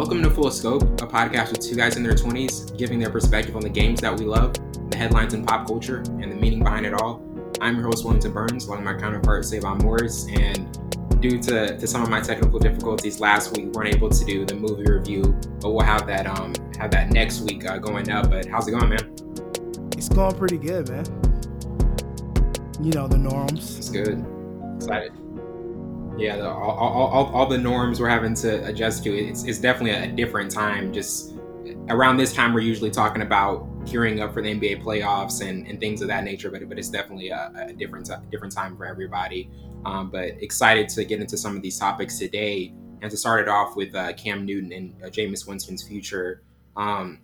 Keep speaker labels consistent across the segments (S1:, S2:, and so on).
S1: Welcome to Full Scope, a podcast with two guys in their 20s giving their perspective on the games that we love, the headlines in pop culture, and the meaning behind it all. I'm your host, Wellington Burns, along with my counterpart, Savon Morris, and due to, to some of my technical difficulties last week, we weren't able to do the movie review, but we'll have that um have that next week uh, going up. But how's it going, man?
S2: It's going pretty good, man. You know the norms.
S1: It's good. Excited. Yeah, the, all, all, all, the norms we're having to adjust to. It's, it's definitely a different time. Just around this time, we're usually talking about gearing up for the NBA playoffs and, and things of that nature. But but it's definitely a, a different different time for everybody. Um, but excited to get into some of these topics today and to start it off with uh, Cam Newton and uh, Jameis Winston's future. Um,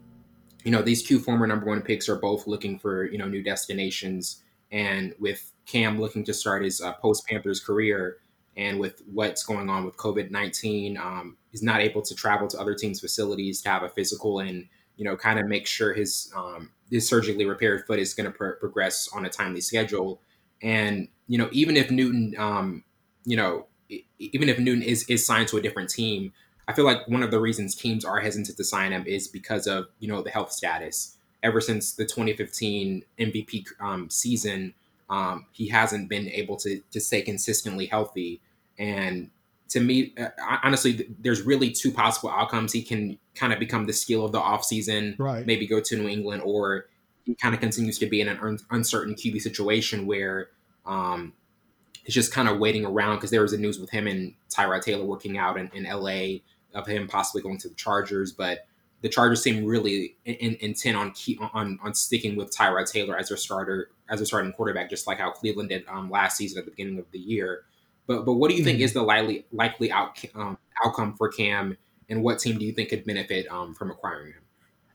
S1: you know, these two former number one picks are both looking for you know new destinations, and with Cam looking to start his uh, post Panthers career, and with what's going on with COVID nineteen, um, he's not able to travel to other teams' facilities to have a physical and you know kind of make sure his um, his surgically repaired foot is going to pro- progress on a timely schedule. And you know, even if Newton, um, you know, even if Newton is is signed to a different team, I feel like one of the reasons teams are hesitant to sign him is because of you know the health status. Ever since the 2015 MVP um, season, um, he hasn't been able to to stay consistently healthy. And to me, uh, honestly, there's really two possible outcomes. He can kind of become the skill of the offseason,
S2: right.
S1: maybe go to New England, or he kind of continues to be in an un- uncertain QB situation where um, he's just kind of waiting around because there was the news with him and Tyrod Taylor working out in, in LA of him possibly going to the Chargers, but the Chargers seem really in, in, intent on key, on on sticking with Tyrod Taylor as their starter as a starting quarterback, just like how Cleveland did um, last season at the beginning of the year. But but what do you think mm-hmm. is the likely likely out, um, outcome for Cam, and what team do you think could benefit um, from acquiring him?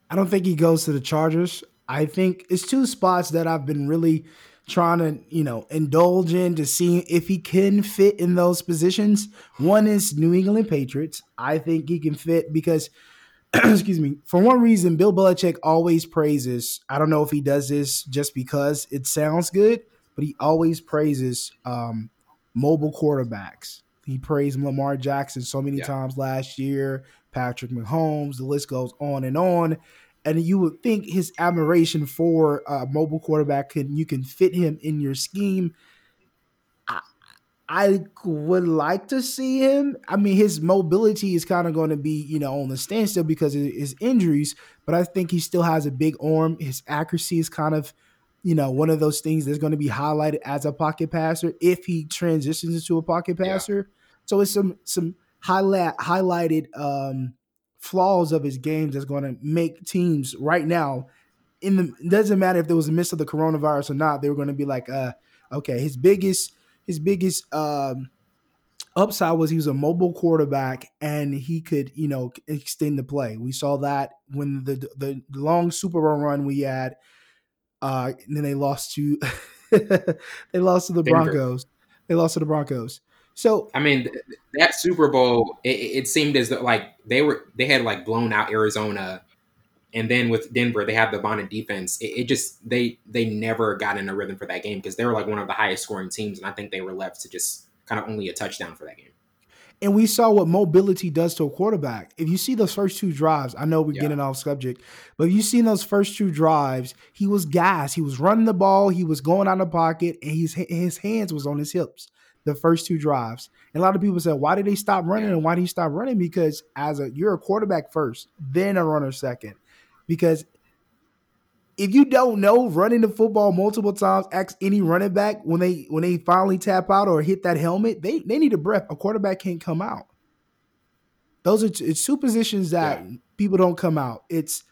S2: I don't think he goes to the Chargers. I think it's two spots that I've been really trying to, you know, indulge in to see if he can fit in those positions. One is New England Patriots. I think he can fit because, excuse me, for one reason, Bill Belichick always praises. I don't know if he does this just because it sounds good, but he always praises um, mobile quarterbacks. He praised Lamar Jackson so many yeah. times last year, Patrick Mahomes, the list goes on and on and you would think his admiration for a mobile quarterback can you can fit him in your scheme. I, I would like to see him. I mean, his mobility is kind of going to be, you know, on the standstill because of his injuries, but I think he still has a big arm. His accuracy is kind of, you know, one of those things that's going to be highlighted as a pocket passer if he transitions into a pocket passer. Yeah. So it's some some highlight highlighted um flaws of his games that's going to make teams right now in the it doesn't matter if there was a miss of the coronavirus or not they were going to be like uh okay his biggest his biggest um upside was he was a mobile quarterback and he could you know extend the play we saw that when the the, the long super bowl run we had uh and then they lost to they lost to the Denver. broncos they lost to the broncos so
S1: I mean, that Super Bowl, it, it seemed as though like they were they had like blown out Arizona, and then with Denver, they had the bonded defense. It, it just they they never got in a rhythm for that game because they were like one of the highest scoring teams, and I think they were left to just kind of only a touchdown for that game.
S2: And we saw what mobility does to a quarterback. If you see those first two drives, I know we're yeah. getting off subject, but if you see those first two drives, he was gas. He was running the ball. He was going out of the pocket, and his his hands was on his hips the first two drives. And a lot of people said, why did they stop running and why did he stop running? Because as a you're a quarterback first, then a runner second. Because if you don't know running the football multiple times, ask any running back when they when they finally tap out or hit that helmet, they they need a breath. A quarterback can't come out. Those are it's two positions that yeah. people don't come out. It's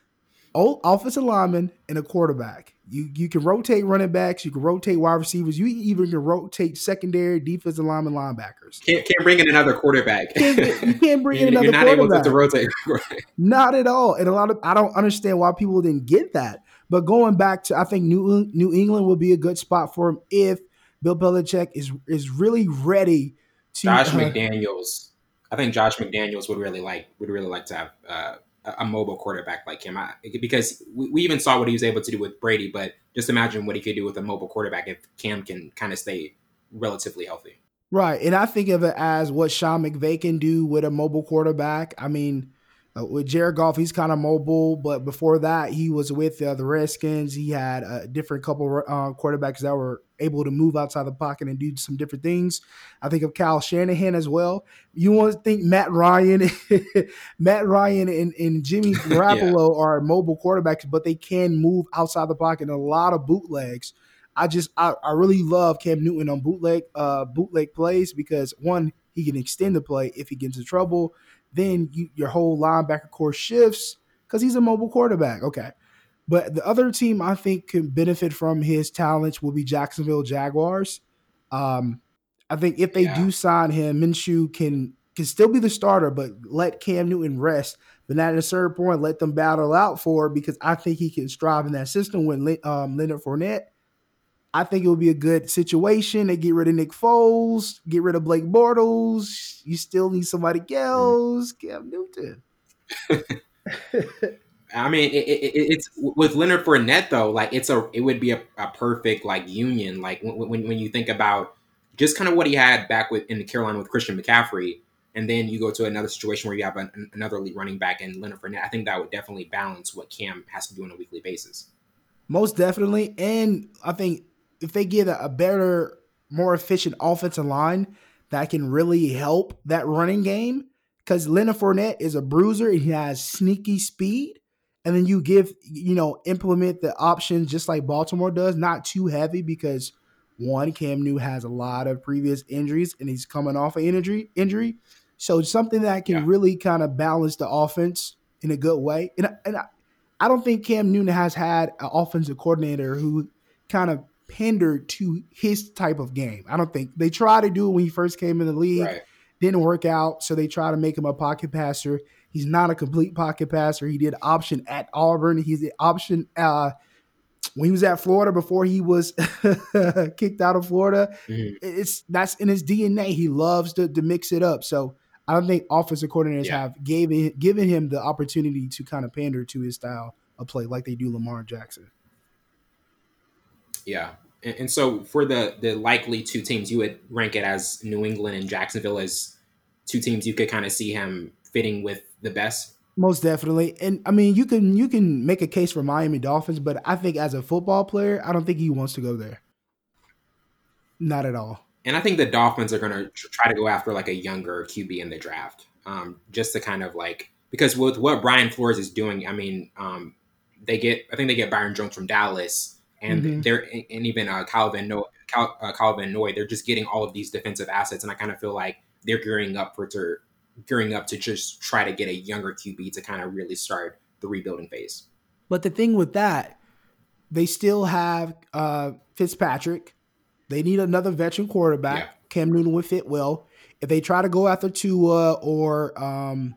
S2: old offensive lineman and a quarterback. You you can rotate running backs, you can rotate wide receivers, you even can rotate secondary defensive lineman linebackers.
S1: Can't can't bring in another quarterback.
S2: You can't, you can't bring in another
S1: You're not
S2: able
S1: to rotate.
S2: not at all. And a lot of I don't understand why people didn't get that. But going back to I think New New England will be a good spot for him if Bill Belichick is is really ready to
S1: Josh uh, McDaniels. I think Josh McDaniels would really like would really like to have uh, a mobile quarterback like him. I, because we, we, even saw what he was able to do with Brady, but just imagine what he could do with a mobile quarterback if Cam can kind of stay relatively healthy.
S2: Right. And I think of it as what Sean McVay can do with a mobile quarterback. I mean, Uh, with Jared Goff, he's kind of mobile, but before that, he was with uh, the Redskins. He had a different couple uh, quarterbacks that were able to move outside the pocket and do some different things. I think of Kyle Shanahan as well. You want to think Matt Ryan, Matt Ryan, and, and Jimmy Garoppolo yeah. are mobile quarterbacks, but they can move outside the pocket and a lot of bootlegs. I just I, I really love Cam Newton on bootleg uh, bootleg plays because one he can extend the play if he gets in trouble. Then you, your whole linebacker core shifts because he's a mobile quarterback. Okay. But the other team I think can benefit from his talents will be Jacksonville Jaguars. Um, I think if they yeah. do sign him, Minshew can can still be the starter, but let Cam Newton rest. But at a certain point, let them battle out for because I think he can strive in that system with um, Leonard Fournette. I think it would be a good situation. They get rid of Nick Foles, get rid of Blake Bortles. You still need somebody else, Cam Newton.
S1: I mean, it, it, it's with Leonard Fournette though. Like, it's a it would be a, a perfect like union. Like when, when, when you think about just kind of what he had back with in the Carolina with Christian McCaffrey, and then you go to another situation where you have an, another elite running back and Leonard Fournette. I think that would definitely balance what Cam has to do on a weekly basis.
S2: Most definitely, and I think if they get a, a better, more efficient offensive line that can really help that running game, because Leonard Fournette is a bruiser and he has sneaky speed. And then you give, you know, implement the options just like Baltimore does, not too heavy because one, Cam New has a lot of previous injuries and he's coming off an injury injury. So something that can yeah. really kind of balance the offense in a good way. And, and I, I don't think Cam Newton has had an offensive coordinator who kind of pandered to his type of game. I don't think they tried to do it when he first came in the league. Right. Didn't work out, so they try to make him a pocket passer. He's not a complete pocket passer. He did option at Auburn. He's the option uh, when he was at Florida before he was kicked out of Florida. Mm-hmm. It's that's in his DNA. He loves to, to mix it up. So I don't think offensive coordinators yeah. have given given him the opportunity to kind of pander to his style of play like they do Lamar Jackson.
S1: Yeah. And, and so for the the likely two teams, you would rank it as New England and Jacksonville as two teams you could kind of see him fitting with the best.
S2: Most definitely. And I mean, you can you can make a case for Miami Dolphins, but I think as a football player, I don't think he wants to go there. Not at all.
S1: And I think the Dolphins are going to try to go after like a younger QB in the draft, um, just to kind of like because with what Brian Flores is doing, I mean, um, they get I think they get Byron Jones from Dallas and mm-hmm. they're and even uh, Calvin no Cal, uh, Kyle Van Noy, they're just getting all of these defensive assets, and I kind of feel like they're gearing up for to gearing up to just try to get a younger QB to kind of really start the rebuilding phase.
S2: But the thing with that, they still have uh, Fitzpatrick. They need another veteran quarterback. Yeah. Cam Newton would fit well. If they try to go after Tua or um,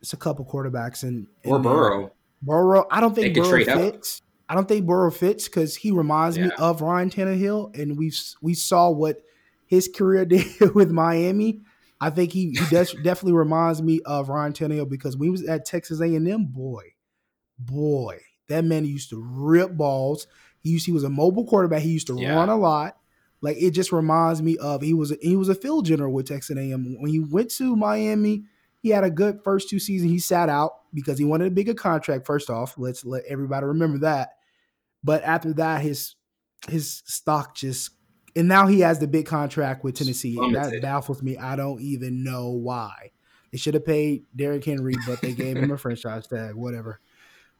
S2: it's a couple quarterbacks and
S1: or Burrow.
S2: Burrow, I don't think Burrow fits. Up. I don't think Burrow fits because he reminds yeah. me of Ryan Tannehill, and we we saw what his career did with Miami. I think he, he does, definitely reminds me of Ryan Tannehill because when he was at Texas A&M, boy, boy, that man used to rip balls. He used he was a mobile quarterback. He used to yeah. run a lot. Like it just reminds me of he was a, he was a field general with Texas A&M. When he went to Miami, he had a good first two seasons. He sat out because he wanted a bigger contract. First off, let's let everybody remember that. But after that, his his stock just and now he has the big contract with Tennessee. That baffles me. I don't even know why. They should have paid Derrick Henry, but they gave him a franchise tag, whatever.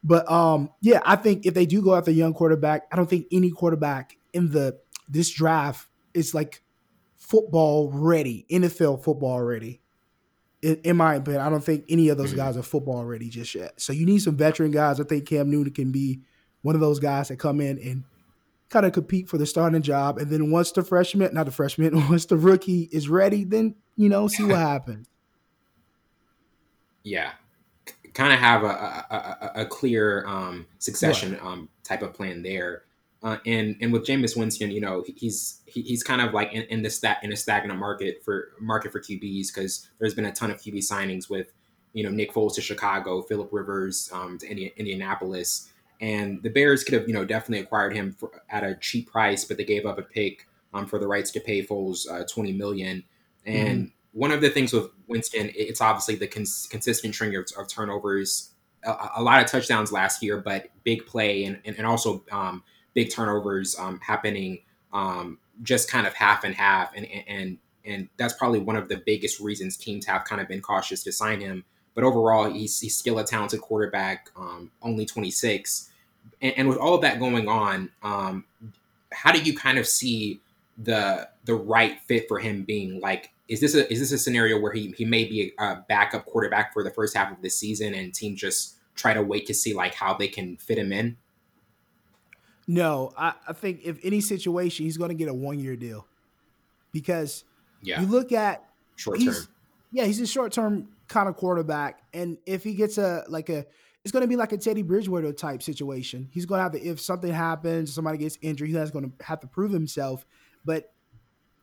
S2: But um, yeah, I think if they do go after a young quarterback, I don't think any quarterback in the this draft is like football ready, NFL football ready. In, in my opinion, I don't think any of those mm-hmm. guys are football ready just yet. So you need some veteran guys. I think Cam Newton can be one of those guys that come in and kind of compete for the starting job. And then once the freshman, not the freshman, once the rookie is ready, then, you know, see what happens.
S1: Yeah. Kind of have a, a, a, a clear um, succession um, type of plan there. Uh, and and with Jameis Winston, you know, he's he, he's kind of like in, in the stat in a stagnant market for market for QBs because there's been a ton of QB signings with, you know, Nick Foles to Chicago, Philip Rivers um, to Indi- Indianapolis, and the Bears could have, you know, definitely acquired him for, at a cheap price, but they gave up a pick um, for the rights to pay Foles uh, 20 million. And mm-hmm. one of the things with Winston, it's obviously the cons- consistent string of, of turnovers, a, a, lot of touchdowns last year, but big play and, and, and also um, big turnovers um, happening um, just kind of half and half. And, and, and that's probably one of the biggest reasons teams have kind of been cautious to sign him. But overall, he's, he's still a talented quarterback, um, only 26. And, and, with all of that going on, um, how do you kind of see the the right fit for him being like is this a is this a scenario where he, he may be a backup quarterback for the first half of the season and team just try to wait to see like how they can fit him in?
S2: No i, I think if any situation he's going to get a one year deal. Because yeah. you look at
S1: short term.
S2: Yeah he's a short term kind of quarterback and if he gets a like a it's going to be like a Teddy Bridgewater type situation. He's going to have to, if something happens, somebody gets injured, he's going to have to prove himself. But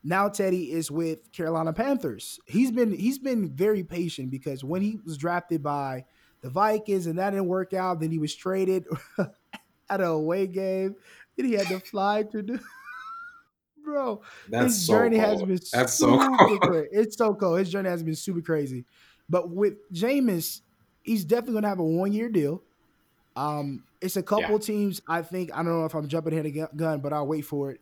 S2: now Teddy is with Carolina Panthers. He's been he's been very patient because when he was drafted by the Vikings and that didn't work out, then he was traded at an away game. Then he had to fly to do. Bro,
S1: That's his so journey cold. has been That's so
S2: cool. It's so cool. His journey has been super crazy. But with Jameis, he's definitely gonna have a one year deal. Um, it's a couple yeah. teams. I think I don't know if I'm jumping ahead of gun, but I'll wait for it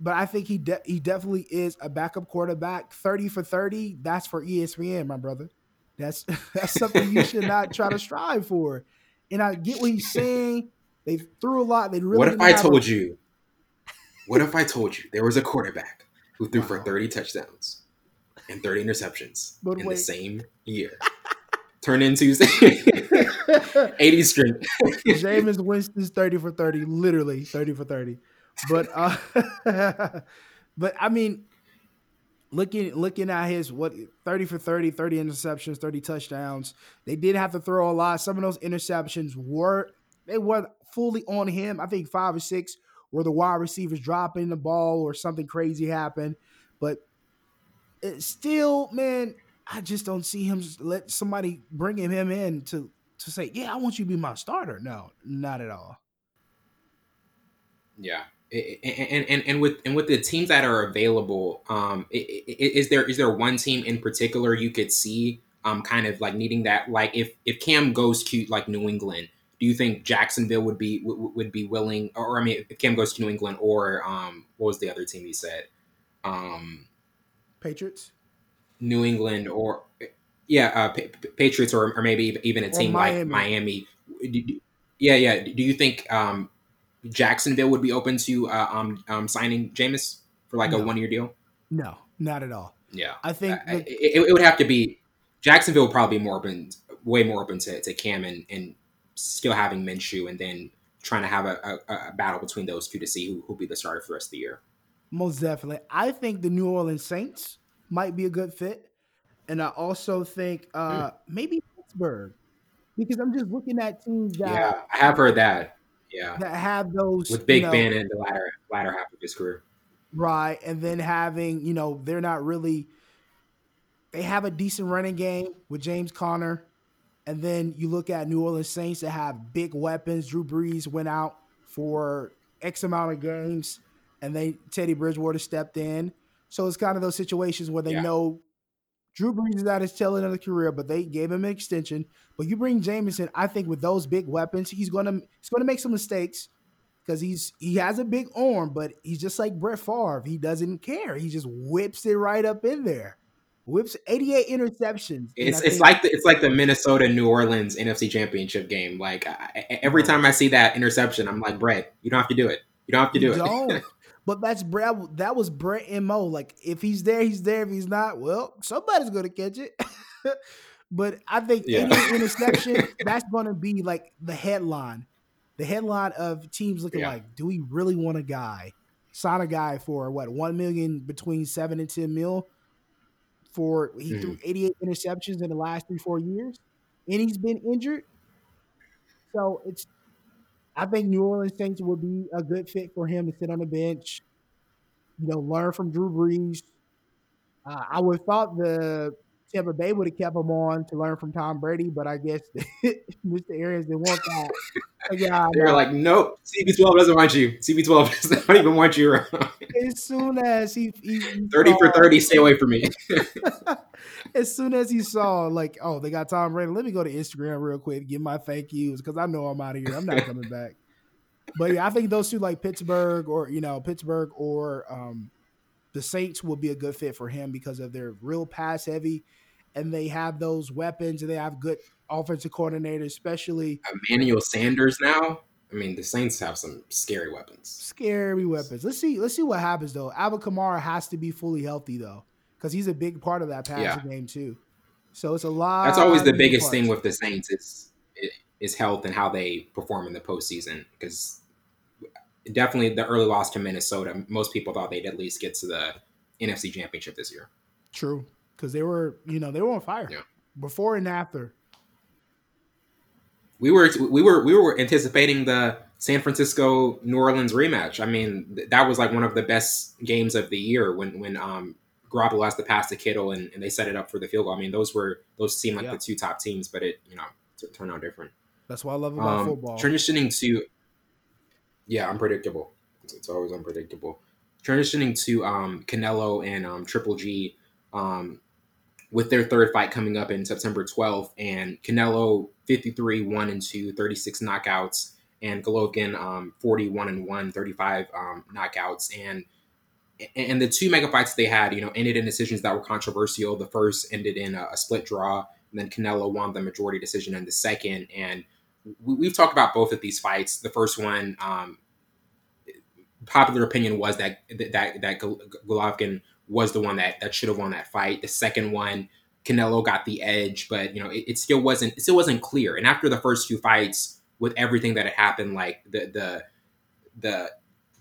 S2: but I think he de- he definitely is a backup quarterback. Thirty for thirty, that's for ESPN, my brother. That's that's something you should not try to strive for. And I get what he's saying. They threw a lot. They really.
S1: What if I told a- you? What if I told you there was a quarterback who threw wow. for thirty touchdowns and thirty interceptions but in wait. the same year? Turned into 80 string.
S2: Jameis Winston's 30 for 30, literally 30 for 30. But uh, but I mean, looking looking at his what 30 for 30, 30 interceptions, 30 touchdowns. They did have to throw a lot. Some of those interceptions were they were fully on him. I think five or six were the wide receivers dropping the ball or something crazy happened. But still, man, I just don't see him let somebody bringing him in to to say, "Yeah, I want you to be my starter." No, not at all.
S1: Yeah, and, and and with and with the teams that are available, um, is there is there one team in particular you could see, um, kind of like needing that? Like if if Cam goes to like New England, do you think Jacksonville would be would be willing? Or I mean, if Cam goes to New England, or um, what was the other team you said? Um,
S2: Patriots,
S1: New England, or yeah, uh, pa- Patriots, or, or maybe even a team Miami. like Miami. Yeah, yeah. Do you think um, Jacksonville would be open to uh, um, um, signing Jameis for like no. a one year deal?
S2: No, not at all.
S1: Yeah,
S2: I think
S1: uh, it, it, would have to be Jacksonville would probably be more open, way more open to, to Cam and, and still having Minshew, and then trying to have a, a, a battle between those two to see who will be the starter for the rest of the year.
S2: Most definitely, I think the New Orleans Saints might be a good fit, and I also think uh, mm. maybe Pittsburgh because I'm just looking at teams that
S1: yeah, I have heard that yeah,
S2: that have those
S1: with Big you know, Ben in the latter latter half of his career,
S2: right? And then having you know they're not really they have a decent running game with James Conner, and then you look at New Orleans Saints that have big weapons. Drew Brees went out for X amount of games, and they Teddy Bridgewater stepped in. So it's kind of those situations where they yeah. know Drew Brees is at his tail end of the career, but they gave him an extension. But you bring Jameson, I think with those big weapons, he's gonna he's gonna make some mistakes because he's he has a big arm, but he's just like Brett Favre. He doesn't care. He just whips it right up in there. Whips 88 interceptions.
S1: It's it's like the, it's like the Minnesota New Orleans NFC Championship game. Like I, every time I see that interception, I'm like, Brett, you don't have to do it. You don't have to do it.
S2: But that's Brad. That was Brett Mo. Like if he's there, he's there. If he's not, well, somebody's gonna catch it. but I think yeah. any interception that's gonna be like the headline, the headline of teams looking yeah. like, do we really want a guy? Sign a guy for what one million between seven and ten mil for he mm. threw 88 interceptions in the last three four years, and he's been injured. So it's I think New Orleans Saints would be a good fit for him to sit on the bench, you know, learn from Drew Brees. Uh, I would have thought the Tampa Bay would have kept him on to learn from Tom Brady, but I guess Mr. Arians didn't want that.
S1: yeah, They're like, nope, TB12 doesn't want you. TB12 does not even want you around.
S2: As soon as he, he,
S1: he 30 saw, for 30, stay away from me.
S2: as soon as he saw, like, oh, they got Tom Brady, let me go to Instagram real quick, give my thank yous because I know I'm out of here. I'm not coming back. But yeah, I think those two, like Pittsburgh or, you know, Pittsburgh or um, the Saints, will be a good fit for him because of their real pass heavy and they have those weapons and they have good offensive coordinators, especially
S1: Emmanuel Sanders now. I mean, the Saints have some scary weapons.
S2: Scary weapons. Let's see. Let's see what happens though. Alvin Kamara has to be fully healthy though, because he's a big part of that passing yeah. game too. So it's a lot.
S1: That's always the biggest parts. thing with the Saints is is health and how they perform in the postseason. Because definitely the early loss to Minnesota, most people thought they'd at least get to the NFC Championship this year.
S2: True, because they were you know they were on fire yeah. before and after
S1: we were we were we were anticipating the San Francisco New Orleans rematch. I mean, that was like one of the best games of the year when when um Garoppolo has to pass to Kittle and, and, they set it up for the field goal. I mean, those were those seemed like yeah. the two top teams, but it you know it turned out different.
S2: That's what I love about um, football.
S1: Transitioning to yeah, unpredictable. It's, it's, always unpredictable. Transitioning to um, Canelo and um, Triple G. Um, with their third fight coming up in September 12th, and Canelo 53 1 and 2, 36 knockouts, and Golovkin um, 41 and 1, 35 um, knockouts, and and the two mega fights they had, you know, ended in decisions that were controversial. The first ended in a, a split draw, and then Canelo won the majority decision in the second. And we, have talked about both of these fights. The first one, um, popular opinion was that that that Golovkin was the one that that should have won that fight. The second one, Canelo got the edge, but you know it, it, still wasn't it still wasn't clear. And after the first two fights, with everything that had happened, like the the the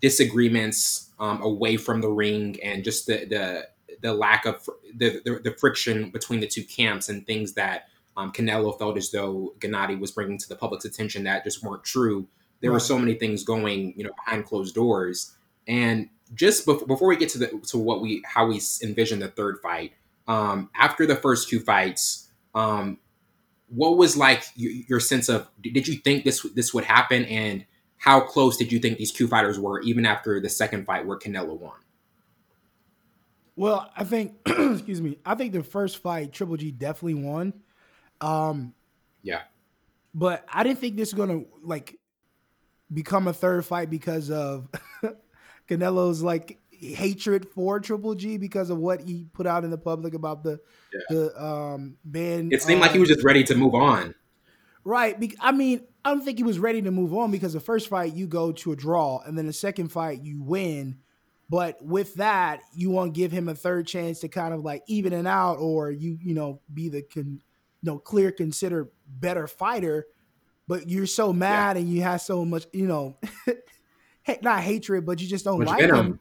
S1: disagreements um, away from the ring and just the the the lack of the, the, the friction between the two camps and things that um, Canelo felt as though Gennady was bringing to the public's attention that just weren't true. There right. were so many things going, you know, behind closed doors. And just before, before we get to the to what we how we envision the third fight, um, after the first two fights, um, what was like your, your sense of did you think this this would happen, and how close did you think these two fighters were, even after the second fight where Canelo won?
S2: Well, I think, excuse me, I think the first fight Triple G definitely won. Um,
S1: yeah,
S2: but I didn't think this was gonna like become a third fight because of Canelo's like hatred for Triple G because of what he put out in the public about the yeah. the um band.
S1: It seemed um, like he was just ready to move on.
S2: Right. I mean, I don't think he was ready to move on because the first fight you go to a draw, and then the second fight you win. But with that, you want to give him a third chance to kind of like even it out, or you you know be the con, you know clear considered better fighter. But you're so mad yeah. and you have so much you know not hatred, but you just don't like venom.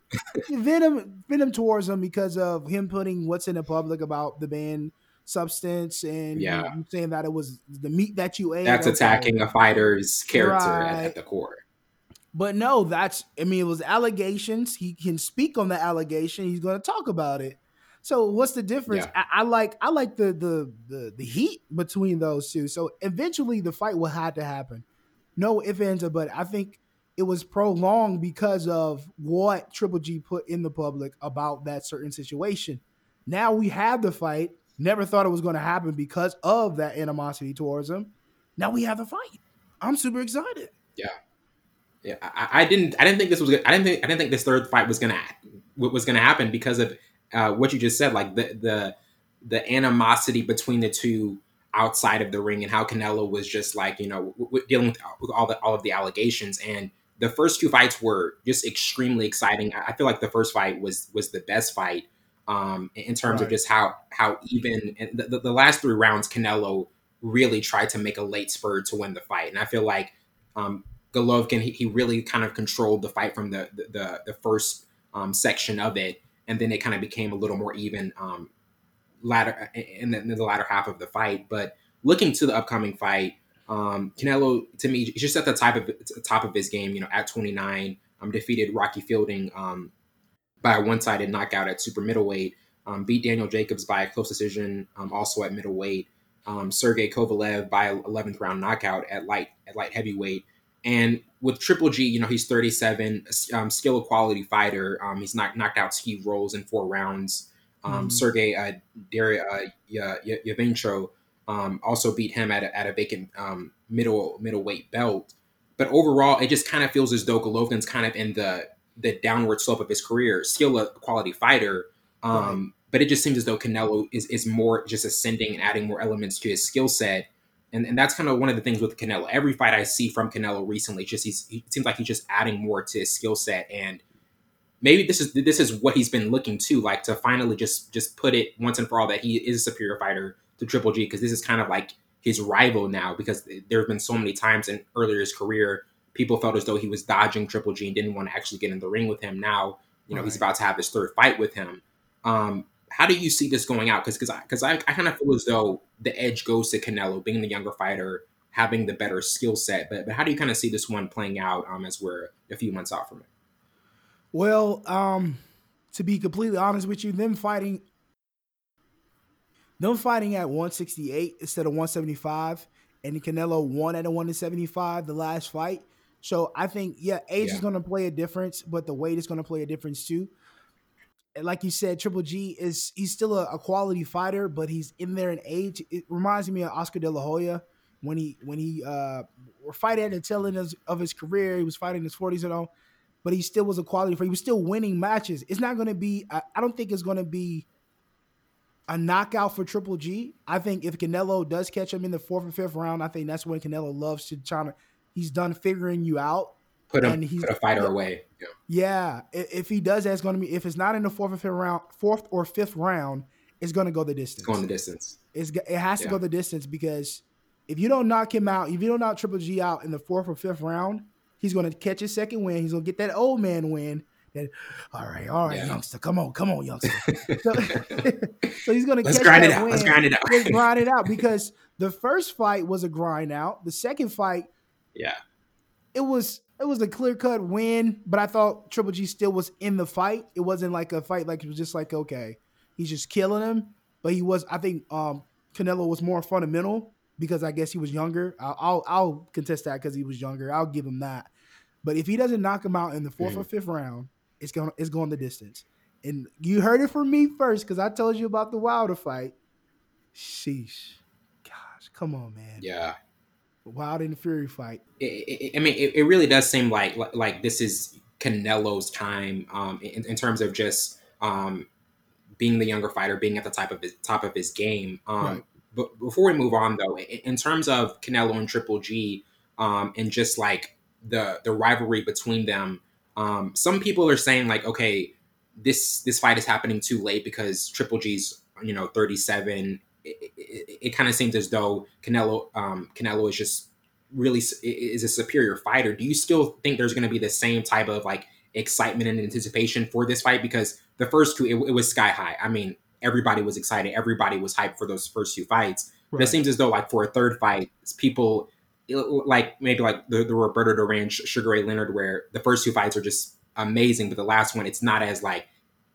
S2: him. venom, venom towards him because of him putting what's in the public about the banned substance and yeah. you saying that it was the meat that you ate.
S1: That's attacking a fighter's character right. at, at the core.
S2: But no, that's I mean it was allegations. He can speak on the allegation. He's going to talk about it. So what's the difference? Yeah. I, I, like I like the, the the the heat between those two. So eventually the fight will have to happen. No if ands or but. I think it was prolonged because of what Triple G put in the public about that certain situation. Now we have the fight. Never thought it was going to happen because of that animosity towards him. Now we have the fight. I'm super excited.
S1: Yeah, yeah. I, I didn't. I didn't think this was. I didn't think. I didn't think this third fight was gonna was gonna happen because of uh, what you just said. Like the the the animosity between the two outside of the ring and how Canelo was just like you know w- w- dealing with, with all the all of the allegations and the first two fights were just extremely exciting. I feel like the first fight was was the best fight um, in terms right. of just how how even the, the, last three rounds, Canelo really tried to make a late spurt to win the fight, and I feel like um, Golovkin he, he really kind of controlled the fight from the the, the first um, section of it, and then it kind of became a little more even um, latter in the, in the latter half of the fight. But looking to the upcoming fight. Um, Canelo, to me, he's just at the top of top of his game. You know, at 29, um, defeated Rocky Fielding um, by a one-sided knockout at super middleweight. Um, beat Daniel Jacobs by a close decision, um, also at middleweight. Um, Sergey Kovalev by 11th round knockout at light at light heavyweight, And with Triple G, you know, he's 37, um, skill quality fighter. Um, he's not knocked out Steve Rolls in four rounds. Um, mm Sergey uh, Dar- uh, y- y- um, also beat him at a, at a vacant um, middle middleweight belt. But overall, it just kind of feels as though Golovkin's kind of in the the downward slope of his career. Still a quality fighter, um, right. but it just seems as though Canelo is is more just ascending and adding more elements to his skill set. And, and that's kind of one of the things with Canelo. Every fight I see from Canelo recently, just he's, he seems like he's just adding more to his skill set. And maybe this is this is what he's been looking to, like to finally just just put it once and for all that he is a superior fighter to Triple G, because this is kind of like his rival now. Because there have been so many times in earlier his career, people felt as though he was dodging Triple G and didn't want to actually get in the ring with him. Now, you know, right. he's about to have his third fight with him. Um, how do you see this going out? Because because I, cause I, I kind of feel as though the edge goes to Canelo, being the younger fighter, having the better skill set. But but how do you kind of see this one playing out um, as we're a few months out from it?
S2: Well, um, to be completely honest with you, them fighting, them fighting at 168 instead of 175, and Canelo won at a 175 the last fight. So I think yeah, age yeah. is going to play a difference, but the weight is going to play a difference too like you said, Triple G is he's still a, a, quality fighter, but he's in there in age. It reminds me of Oscar De La Hoya when he when he uh were fighting at the tail end of, of his career. He was fighting in his forties and all, but he still was a quality fighter. He was still winning matches. It's not going to be. I, I don't think it's going to be a knockout for Triple G. I think if Canelo does catch him in the fourth or fifth round, I think that's when Canelo loves to try to. He's done figuring you out
S1: put him he's, put a fighter yeah, away.
S2: Yeah. yeah. If he does that, it's going to be if it's not in the fourth or fifth round, fourth or fifth round, it's going to go the distance. It's
S1: going the distance.
S2: It's, it has to yeah. go the distance because if you don't knock him out, if you don't knock Triple G out in the fourth or fifth round, he's going to catch his second win. He's going to get that old man win. That all right, all right, yeah. youngster, come on, come on, youngster. so, so, he's going to
S1: let's grind it out. Win. Let's grind it out.
S2: let's grind it out because the first fight was a grind out. The second fight,
S1: yeah,
S2: it was it was a clear cut win, but I thought Triple G still was in the fight. It wasn't like a fight like it was just like okay, he's just killing him. But he was, I think, um, Canelo was more fundamental because I guess he was younger. I'll I'll, I'll contest that because he was younger. I'll give him that. But if he doesn't knock him out in the 4th mm-hmm. or fifth round, it's going it's going the distance. And you heard it from me first because I told you about the Wilder fight. Sheesh, gosh, come on, man.
S1: Yeah,
S2: Wild and Fury fight.
S1: It, it, I mean, it, it, really does seem like like this is Canelo's time um, in, in, terms of just um, being the younger fighter, being at the top of his top of his game. Um, right. But before we move on, though, in terms of Canelo and Triple G, um, and just like the the rivalry between them, um, some people are saying like, okay, this this fight is happening too late because Triple G's you know 37 it, it, it kind of seems as though Canelo um, Canelo is just really is a superior fighter. Do you still think there's going to be the same type of like excitement and anticipation for this fight? Because the first two, it, it was sky high. I mean, everybody was excited. Everybody was hyped for those first two fights. Right. But it seems as though like for a third fight, people like maybe like the, the Roberto Duran, Sugar Ray Leonard, where the first two fights are just amazing, but the last one it's not as like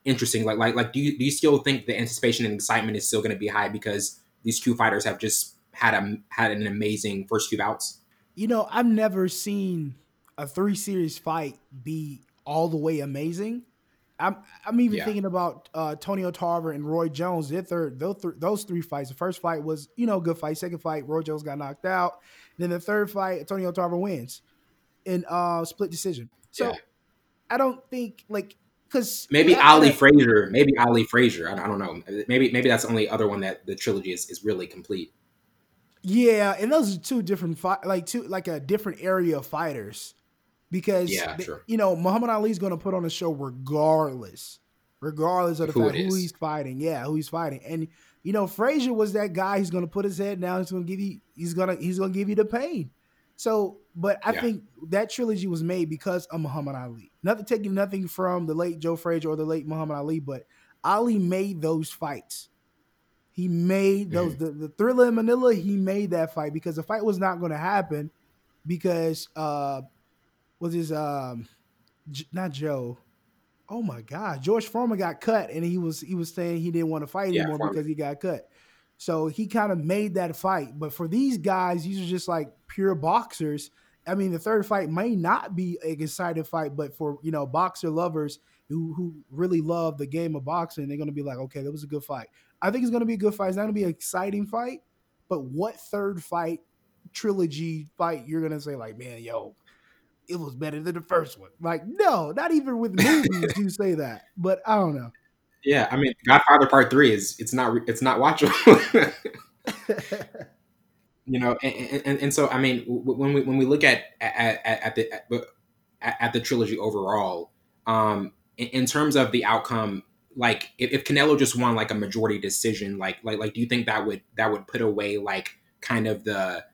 S1: interesting? Like, like, like, do you do you still think the anticipation and excitement is still going to be high because these two fighters have just had a had an amazing first few bouts?
S2: You know, I've never seen a three series fight be all the way amazing. I'm I'm even yeah. thinking about uh, Tonio Tarver and Roy Jones. Their third, those, th- those three fights. The first fight was you know good fight. Second fight, Roy Jones got knocked out. Then the third fight, Antonio Tarver wins in uh, split decision. So yeah. I don't think like because
S1: maybe Ali Frazier, maybe Ali Frazier. I, I, don't know. Maybe maybe that's the only other one that the trilogy is, is really complete.
S2: Yeah, and those are two different fi- like two like a different area of fighters because yeah, they, you know Muhammad Ali's going to put on a show regardless, regardless of the who fact who he's fighting. Yeah, who he's fighting, and you know Frazier was that guy. He's going to put his head down. He's going to give you. He's gonna he's going to give you the pain. So, but I yeah. think that trilogy was made because of Muhammad Ali. Nothing taking nothing from the late Joe Frazier or the late Muhammad Ali, but Ali made those fights. He made those mm-hmm. the, the Thrilla in Manila, he made that fight because the fight was not going to happen because uh was his um J- not Joe. Oh my God, George Foreman got cut, and he was he was saying he didn't want to fight yeah, anymore because he got cut. So he kind of made that fight. But for these guys, these are just like pure boxers. I mean, the third fight may not be a exciting fight, but for you know boxer lovers who who really love the game of boxing, they're gonna be like, okay, that was a good fight. I think it's gonna be a good fight. It's not gonna be an exciting fight, but what third fight trilogy fight you're gonna say like, man, yo, it was better than the first one? Like, no, not even with movies do you say that. But I don't know.
S1: Yeah, I mean, Godfather Part Three is it's not it's not watchable. you know, and, and, and, so I mean, when we when we look at at, at the at, at, the trilogy overall, um, in, in, terms of the outcome, like if, if Canelo just won like a majority decision, like like like, do you think that would that would put away like kind of the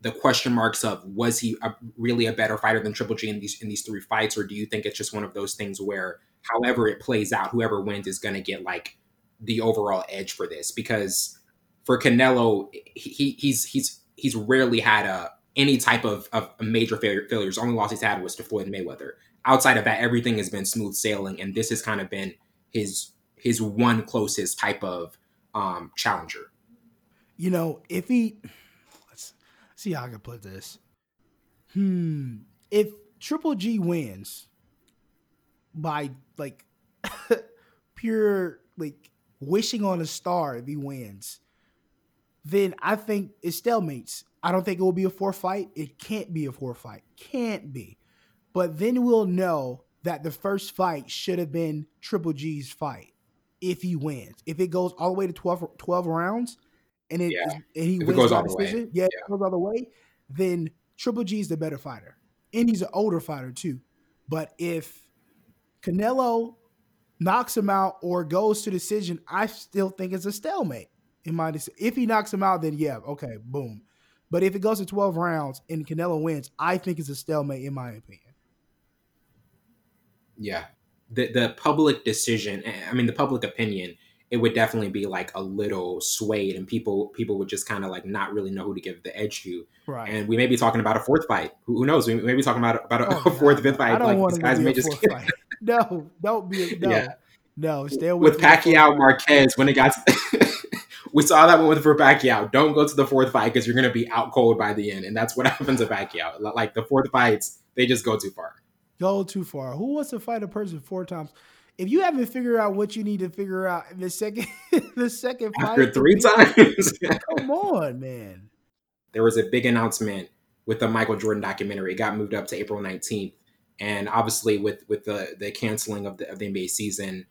S1: the question marks of was he a, really a better fighter than Triple G in these in these three fights, or do you think it's just one of those things where however it plays out, whoever wins is going to get like the overall edge for this because for Canelo, he, he's he's he's rarely had a any type of, of major failure, failures. Only loss he's had was to Floyd Mayweather. Outside of that, everything has been smooth sailing, and this has kind of been his his one closest type of um, challenger.
S2: You know, if he see how I can put this. Hmm. If Triple G wins by like pure like wishing on a star if he wins, then I think it's stalemates. I don't think it will be a four fight. It can't be a four fight. Can't be. But then we'll know that the first fight should have been Triple G's fight if he wins. If it goes all the way to 12, 12 rounds and it yeah. and he if wins by decision, yeah, yeah. goes all the way, then Triple G is the better fighter. And he's an older fighter too. But if Canelo knocks him out or goes to decision, I still think it's a stalemate in my decision. if he knocks him out, then yeah, okay, boom. But if it goes to 12 rounds and Canelo wins, I think it's a stalemate in my opinion.
S1: Yeah. The the public decision, I mean the public opinion, it would definitely be like a little swayed and people people would just kind of like not really know who to give the edge to. Right. And we may be talking about a fourth fight. Who, who knows? We may be talking about about a, oh, a fourth, fifth fight. Like these guys may just
S2: No, don't be no. Yeah. No, stay away
S1: with Pacquiao Marquez when it got we saw that one with for Pacquiao. Don't go to the fourth fight because you're going to be out cold by the end, and that's what happens to Pacquiao. Like the fourth fights, they just go too far.
S2: Go too far. Who wants to fight a person four times? If you haven't figured out what you need to figure out in the second, the second
S1: after three times,
S2: come on, man.
S1: There was a big announcement with the Michael Jordan documentary. It got moved up to April 19th, and obviously with with the the canceling of the of the NBA season,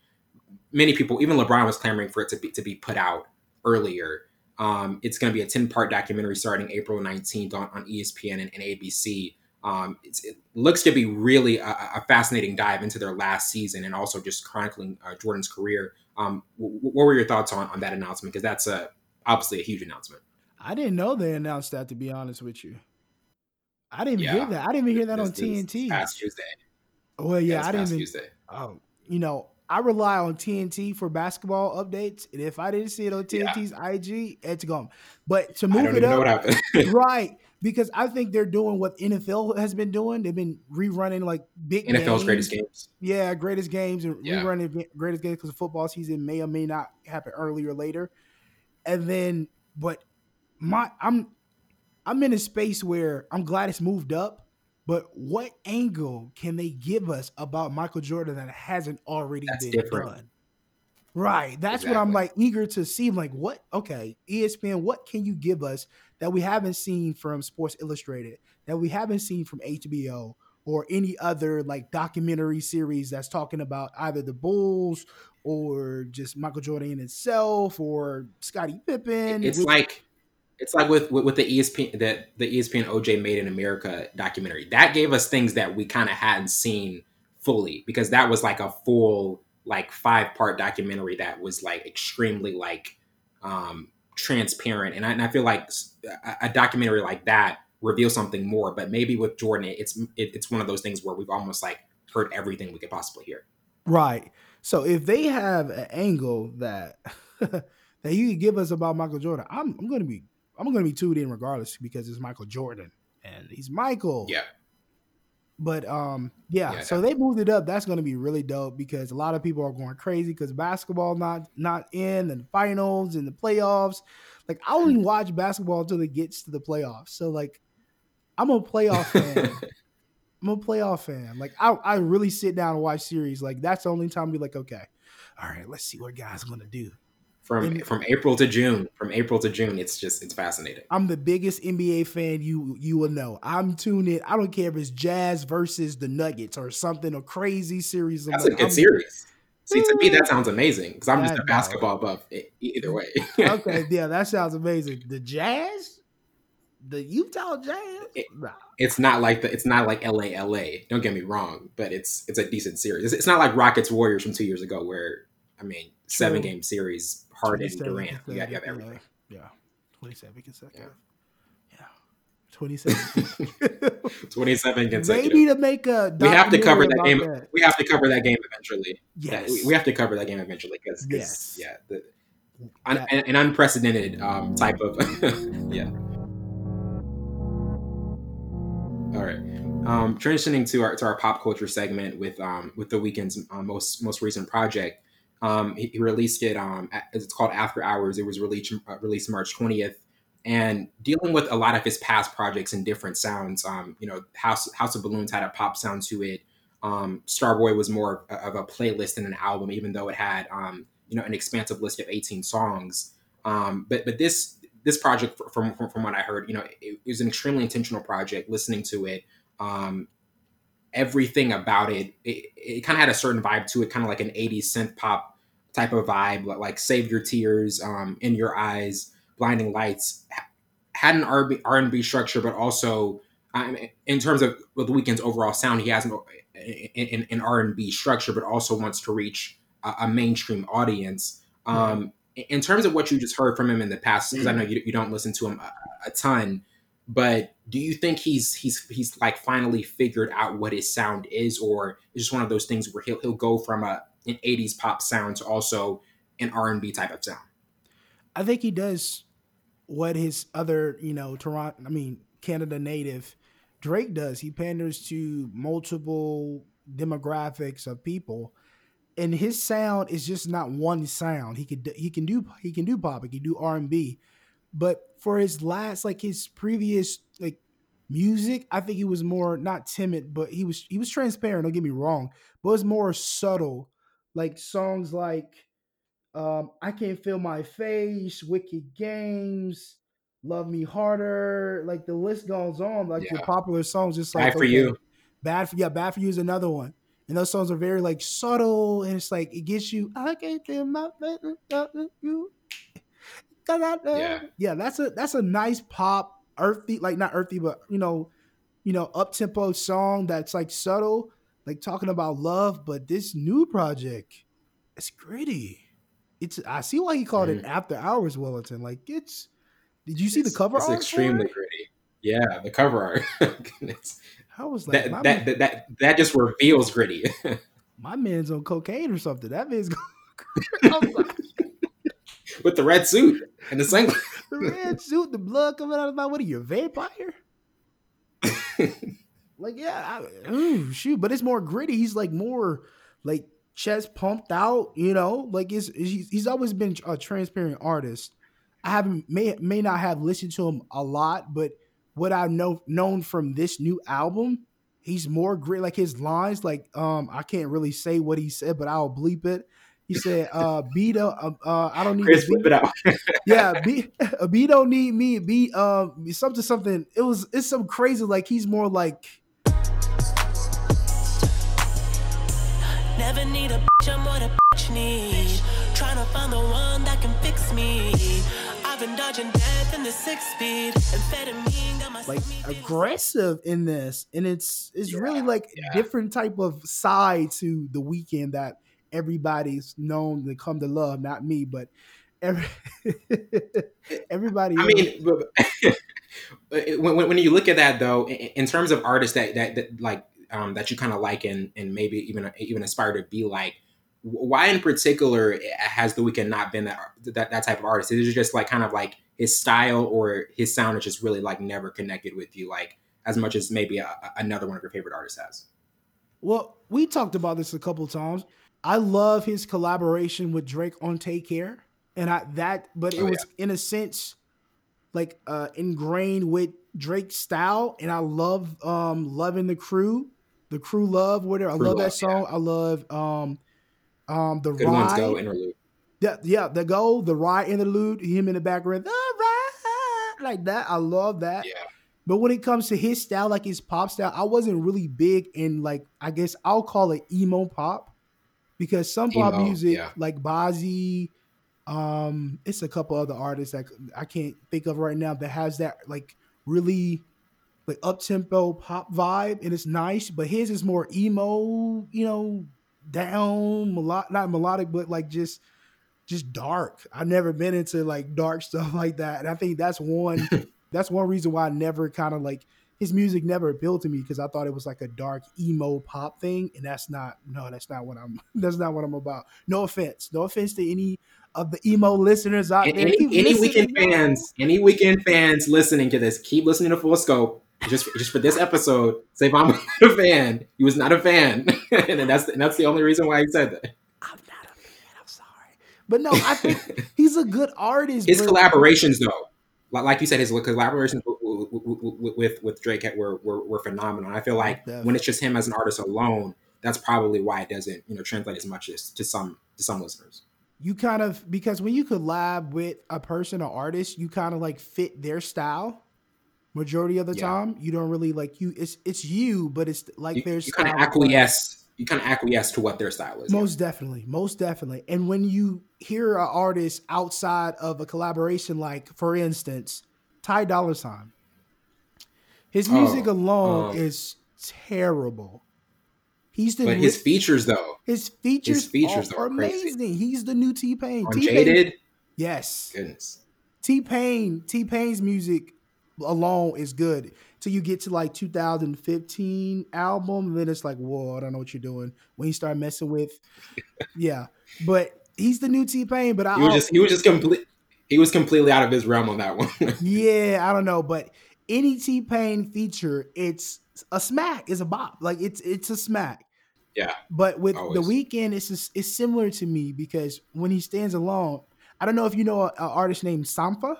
S1: many people, even LeBron, was clamoring for it to be to be put out earlier. Um, it's going to be a 10 part documentary starting April 19th on, on ESPN and, and ABC. Um, it looks to be really a, a, fascinating dive into their last season and also just chronicling uh, Jordan's career. Um, w- what were your thoughts on, on that announcement? Because that's a, obviously a huge announcement.
S2: I didn't know they announced that, to be honest with you. I didn't yeah. hear that. I didn't even hear that on TNT.
S1: Past Tuesday.
S2: Well, yeah, yeah I didn't. Even, Tuesday. Oh, you know, I rely on TNT for basketball updates, and if I didn't see it on TNT's yeah. IG, it's gone. But to move it up, right? Because I think they're doing what NFL has been doing. They've been rerunning like big
S1: NFL's games. greatest games.
S2: Yeah, greatest games and yeah. rerunning greatest games because the football season may or may not happen earlier or later. And then, but my I'm I'm in a space where I'm glad it's moved up but what angle can they give us about Michael Jordan that hasn't already That's been different. done? Right. That's exactly. what I'm like eager to see. I'm like, what? Okay, ESPN, what can you give us that we haven't seen from Sports Illustrated, that we haven't seen from HBO or any other like documentary series that's talking about either the Bulls or just Michael Jordan itself or Scottie Pippen?
S1: It's like it's like with, with, with the ESPN that the ESPN OJ Made in America documentary. That gave us things that we kind of hadn't seen fully because that was like a full like five part documentary that was like extremely like um transparent and I, and I feel like a, a, documentary like that reveals something more but maybe with Jordan it's it, it's one of those things where we've almost like heard everything we could possibly hear.
S2: Right. So if they have an angle that that you could give us about Michael Jordan, I'm I'm to be I'm to be tuned in regardless because it's Michael Jordan and he's Michael.
S1: Yeah.
S2: But um, yeah, yeah so they moved it up. That's going to be really dope because a lot of people are going crazy because basketball not not in and the finals and the playoffs. Like I only watch basketball until it gets to the playoffs. So like, I'm a playoff fan. I'm a playoff fan. Like I, I really sit down and watch series. Like that's the only time I'd be like, okay, all right, let's see what guys gonna do.
S1: From
S2: And-
S1: from April to June, from April to June, it's just it's fascinating.
S2: I'm the biggest NBA fan you you will know. I'm tuned in. I don't care if it's Jazz versus the Nuggets or something, a crazy series.
S1: That's a good
S2: I'm-
S1: series. See, to me, that eh. sounds amazing because I'm just a basketball buff either way.
S2: Okay, yeah, that sounds amazing. The Jazz, the Utah Jazz.
S1: It-
S2: Nah.
S1: it's not like the it's not like LA LA. Don't get me wrong, but it's it's a decent series. It's, it's not like Rockets Warriors from two years ago where I mean seven game series, Harden
S2: 27
S1: Durant. You got, you got
S2: consecutive,
S1: everything.
S2: Yeah, yeah. 27 consecutive. Yeah. 27.
S1: Twenty seven
S2: they
S1: consecutive.
S2: need to make a.
S1: we have to cover that game.
S2: about
S1: We have to cover that game eventually. Yeah,
S2: Yes.
S1: we, we have to cover that game eventually because
S2: Yes.
S1: yeah, the, un, an, an unprecedented um, type of yeah. All right. Um, transitioning to our to our pop culture segment with um, with the Weeknd's uh, most most recent project. Um, he, he released it. Um, a- it's called After Hours. It was released uh, released March twentieth, and dealing with a lot of his past projects and different sounds. Um, you know, House House of Balloons had a pop sound to it. Um, Starboy was more of a playlist than an album, even though it had um, you know an expansive list of eighteen songs. Um, but but this this project, from from, from what I heard, you know, it, it was an extremely intentional project. Listening to it, um, everything about it, it, it kind of had a certain vibe to it, kind of like an '80s synth pop type of vibe, like, like "Save Your Tears," um, "In Your Eyes," "Blinding Lights." Had an R and B structure, but also um, in terms of the Weeknd's overall sound, he has an, an, an R and B structure, but also wants to reach a, a mainstream audience. Um, in terms of what you just heard from him in the past, because I know you, you don't listen to him a, a ton, but do you think he's he's he's like finally figured out what his sound is, or it's just one of those things where he'll he'll go from a an '80s pop sound to also an R and B type of sound?
S2: I think he does what his other, you know, Toronto, I mean, Canada native Drake does. He panders to multiple demographics of people. And his sound is just not one sound. He could he can do he can do pop, he can do R and B. But for his last like his previous like music, I think he was more not timid, but he was he was transparent, don't get me wrong, but it was more subtle. Like songs like um, I can't feel my face, Wicked Games, Love Me Harder. Like the list goes on. Like the popular songs, just like Bad
S1: for you.
S2: Bad for yeah, bad for you is another one. And those songs are very like subtle, and it's like it gets you. I can't feel my face, without you. 'Cause
S1: Yeah.
S2: yeah. That's a that's a nice pop, earthy, like not earthy, but you know, you know, up tempo song that's like subtle, like talking about love. But this new project, it's gritty. It's I see why he called it mm. After Hours Wellington. Like it's. Did you see the cover
S1: It's
S2: art? for
S1: extremely
S2: it?
S1: gritty. Yeah, the cover art. Goodness.
S2: I was like,
S1: that,
S2: my,
S1: that, that that that just reveals gritty.
S2: my man's on cocaine or something. That man's going. I was like,
S1: With the red suit and the
S2: the red suit, the blood coming out of my. What are you, a vampire? Like, yeah, I, ooh, shoot, but it's more gritty. He's like more like chest pumped out, you know. Like it's, he's, he's always been a transparent artist. I haven't may may not have listened to him a lot, but what I've know known from this new album, he's more grit. Like his lines, like um, I can't really say what he said, but I'll bleep it. He said, "Uh, B don't, uh, uh, I don't need
S1: Chris,
S2: to
S1: flip it out.
S2: yeah, B, B don't need me. B um something something. It was it's some crazy like he's more like
S3: Never need a bitch, I'm what a bitch need. Trying to find the one that can fix me. I've been dodging death in the six speed. Amphetamine got my
S2: like aggressive in this, and it's it's really like
S1: yeah.
S2: different type of side to the Weeknd that everybody's known to come to love. Not me, but every, everybody.
S1: I mean, when, when when you look at that though, in terms of artists that that, that like um, that you kind of like and and maybe even even aspire to be like, why in particular has the Weeknd not been that that, that type of artist? Is it just like kind of like his style or his sound is just really like never connected with you like as much as maybe a- another one of your favorite artists has?
S2: Well, we talked about this a couple times. I love his collaboration with Drake on Take Care. And I that but it
S1: Oh,
S2: was in a sense like uh ingrained with Drake's style, and I love um loving the crew, the crew love whatever. I
S1: Crew
S2: love that
S1: Love,
S2: song. I love um um the
S1: Good
S2: ride.
S1: ones go interlude.
S2: Yeah, yeah, the go, the ride interlude, him in the background, the ride, like that. I love that.
S1: Yeah.
S2: But when it comes to his style, like his pop style, I wasn't really big in like I guess I'll call it emo pop because some pop music
S1: yeah.
S2: like Bazzi, um, it's a couple other artists that I can't think of right now that has that like really like up tempo pop vibe and it's nice. But his is more emo, you know, down melodic, not melodic, but like just just dark. I've never been into like dark stuff like that, and I think that's one that's one reason why I never kind of like his music never appealed to me because I thought it was like a dark emo pop thing, and that's not no, that's not what I'm that's not what I'm about. No offense, no offense to any of the emo listeners out
S1: And
S2: there.
S1: any, any
S2: Weeknd
S1: fans, any Weeknd fans listening to this, keep listening to Full Scope. Just, just for this episode, say if I'm a fan, he was not a fan, and that's and that's the only reason why he said that.
S2: I'm not a fan. I'm sorry, but no, I think he's a good artist.
S1: His collaborations, though, like you said, his collaborations with with, with, Drake were, were were phenomenal. I feel like oh,
S2: Definitely.
S1: when it's just him as an artist alone, that's probably why it doesn't you know translate as much as to some to some listeners.
S2: you kind of because when you collab with a person or artist, you kind of like fit their style. Majority of the
S1: Yeah.
S2: time, you don't really like you. It's it's you, but it's like
S1: You,
S2: their
S1: you kind of acquiesce. You kind of acquiesce to what their style is.
S2: Most definitely, most definitely. And when you hear an artist outside of a collaboration, like for instance, Ty Dolla Sign, his music
S1: Oh,
S2: alone
S1: um,
S2: is terrible. He's the
S1: but his features, though,
S2: his features,
S1: features
S2: are,
S1: are crazy.
S2: amazing. He's the new T Pain. T Pain,
S1: Jaded,
S2: yes.
S1: goodness.
S2: T Pain, T Pain's music alone is good. Till you get to like 2015 album, and then it's like, whoa, I don't know what you're doing. When you start messing with, yeah. But he's the new T Pain. But I,
S1: He was just he was just complete. He was completely out of his realm on that one.
S2: yeah, I don't know. But any T Pain feature, it's a smack. is a bop. Like it's it's a smack.
S1: yeah,
S2: But with the Weeknd, it's just, it's similar to me because when he stands alone, I don't know if you know an artist named Sampha.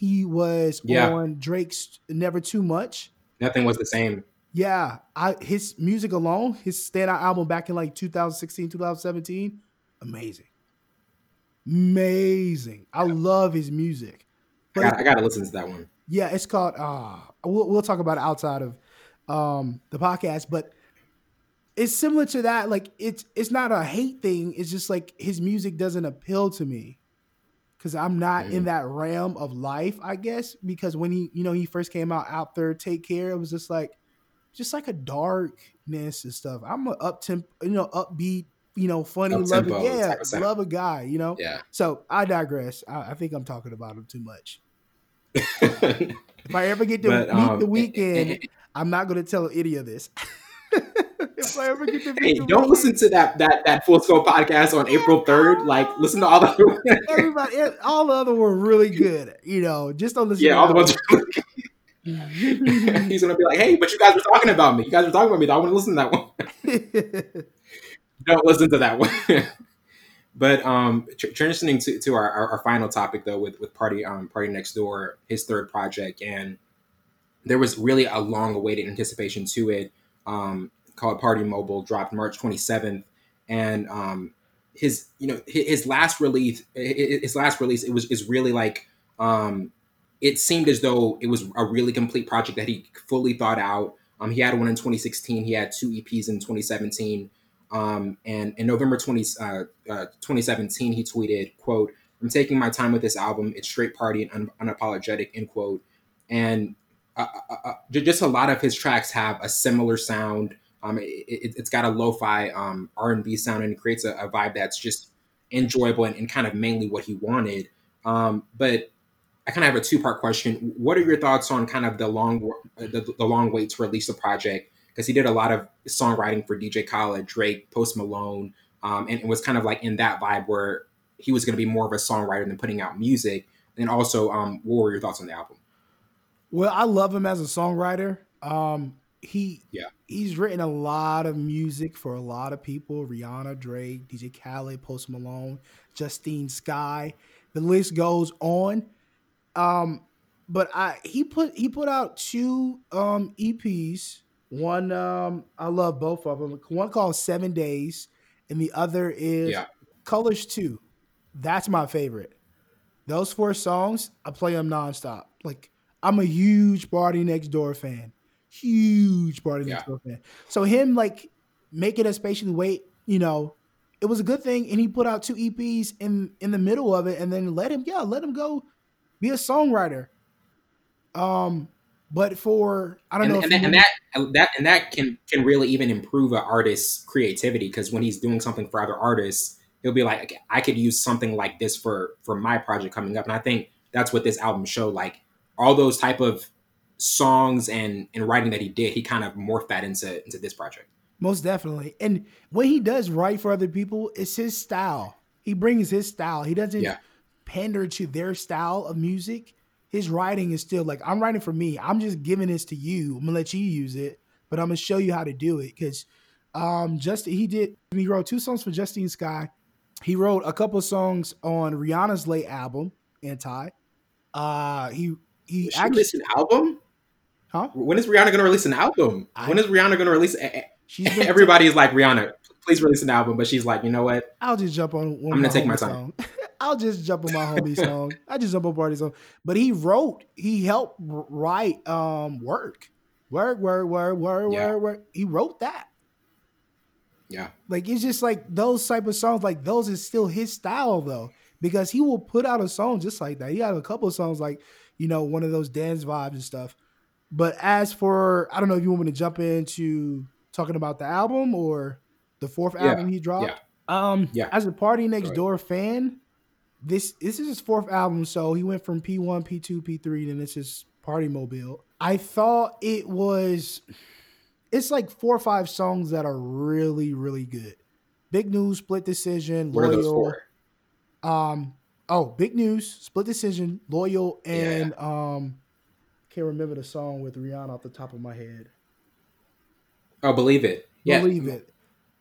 S2: He was
S1: Yeah.
S2: on Drake's Never Too Much.
S1: nothing was the same.
S2: Yeah, I his music alone, his standout album back in like 2016, 2017, amazing. Amazing. I love his music.
S1: I got I got to listen to that one.
S2: Yeah, it's called. Uh, we'll we'll talk about it outside of um, the podcast, but it's similar to that. Like it's it's not a hate thing. It's just like his music doesn't appeal to me because I'm not in that realm of life. I guess because when he you know he first came out out there, take care. It was just like just like a darkness and stuff. I'm a up temp, you know, upbeat, you know, funny, loving, yeah,
S1: type of sound.
S2: love a guy, you know.
S1: Yeah.
S2: So I digress. I, I think I'm talking about him too much. If I ever get to
S1: But,
S2: meet
S1: um,
S2: the
S1: Weeknd,
S2: I'm not going to tell any of this. if I ever get to
S1: Hey, don't listen to that that that full scope podcast on April third. Like, listen to all the
S2: Everybody, all the other were really good. You know, just don't listen.
S1: yeah, all the ones. He's gonna be like, hey, but you guys were talking about me. You guys were talking about me. I want to listen to that one.
S2: one.
S1: don't listen to that one. but um, tr- transitioning to, to our, our, our final topic though, with with party um party next door, his third project, and there was really a long awaited anticipation to it. Um, called Party Mobile dropped March twenty seventh, and um, his you know his, last release his last release it was is really like um it seemed as though it was a really complete project that he fully thought out. Um he had one in 2016 he had two eps in 2017 um and in november 20 uh, uh 2017 he tweeted quote i'm taking my time with this album. It's straight party and un- unapologetic end quote. And uh, uh, uh, just a lot of his tracks have a similar sound um, it, it's got a lo-fi um, R&B sound and it creates a, a vibe that's just enjoyable and, and kind of mainly what he wanted. Um, but I kind of have a two-part question. What are your thoughts on kind of the long the, the long wait to release the project? Because he did a lot of songwriting for DJ Khaled, Drake, Post Malone, um, and it was kind of like in that vibe where he was going to be more of a songwriter than putting out music. And also, um, what were your thoughts on the album?
S2: well, I love him as a songwriter. Um, he
S1: Yeah.
S2: he's written a lot of music for a lot of people: Rihanna, Drake, DJ Khaled, Post Malone, Justine Skye. The list goes on. Um, but I he put he put out two um EPs. One um I love both of them. One called Seven Days, and the other is
S1: Yeah.
S2: Colors Two. That's my favorite. Those four songs, I play them nonstop. Like I'm a huge Party Next Door fan. Huge Party Next
S1: Yeah.
S2: Fan. So him like making us patiently wait, you know, it was a good thing. And he put out two EPs in in the middle of it, and then let him, yeah, let him go be a songwriter. Um, but for I don't
S1: and,
S2: know,
S1: and, that, and that that and that can can really even improve an artist's creativity because when he's doing something for other artists, he'll be like, okay, I could use something like this for for my project coming up. And I think that's what this album showed. Like all those type of songs and and writing that he did, he kind of morphed that into into this project.
S2: Most definitely. And when he does write for other people, it's his style. He brings his style. He doesn't
S1: Yeah.
S2: pander to their style of music. His writing is still like, I'm writing for me. I'm just giving this to you. I'm gonna let you use it, but I'm gonna show you how to do it. Cause um just he did he wrote two songs for Justine Skye. He wrote a couple songs on Rihanna's late album, Anti. Uh he he
S1: She
S2: actually
S1: an album.
S2: Huh?
S1: When is Rihanna going to release an album?
S2: I-
S1: when is Rihanna going to release? eh, Everybody is like Rihanna. Please release an album, but she's like, you know what?
S2: I'll just jump on one
S1: I'm gonna take my time.
S2: Song. I'll just jump on my homie song. I just jump on party song. But he wrote, he helped write um work. Work, work, work, work,
S1: Yeah.
S2: work, work. He wrote that.
S1: Yeah,
S2: Like it's just like those type of songs, like those is still his style though. Because he will put out a song just like that. He had a couple of songs like, you know, one of those dance vibes and stuff. But as for I don't know if you want me to jump into talking about the album or the fourth
S1: Yeah,
S2: album he dropped.
S1: yeah.
S2: Um
S1: Yeah.
S2: as a Party Next. Door fan, this this is his fourth album, so he went from P1, P2, P3, then it's his Party Mobile. I thought it was it's like four or five songs that are really, really good. Big News, Split Decision,
S1: what are those
S2: Loyal. Um, oh, Big News, Split Decision, Loyal, and um, can't remember the song with Rihanna off the top of my head.
S1: Oh, believe it. Yeah,
S2: Believe it.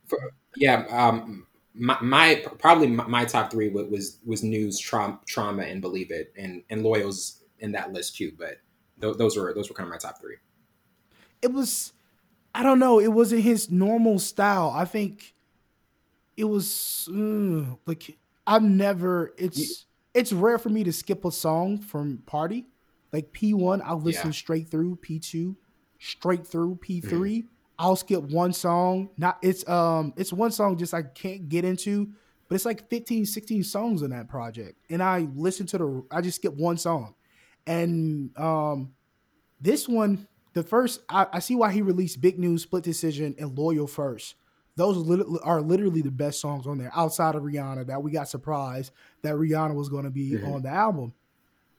S1: For, yeah. Um, my, my probably my, my top three was was news, trauma, trauma, and believe it, and and loyals in that list too. But th- those were those were kind of my top three.
S2: It was, I don't know, it wasn't his normal style. I think it was mm, like I've never. It's it's rare for me to skip a song from Party. Like P one, I'll listen
S1: Yeah.
S2: straight through. P two, straight through. P 3 I'll skip one song. Not it's um it's one song just I can't get into, but it's like 15, 16 songs on that project. And I listen to the I just skip one song. And um this one, the first I, I see why he released Big News, Split Decision, and Loyal first. Those are lit- are literally the best songs on there outside of Rihanna that we got surprised that Rihanna was going to be
S1: Mhm.
S2: on the album.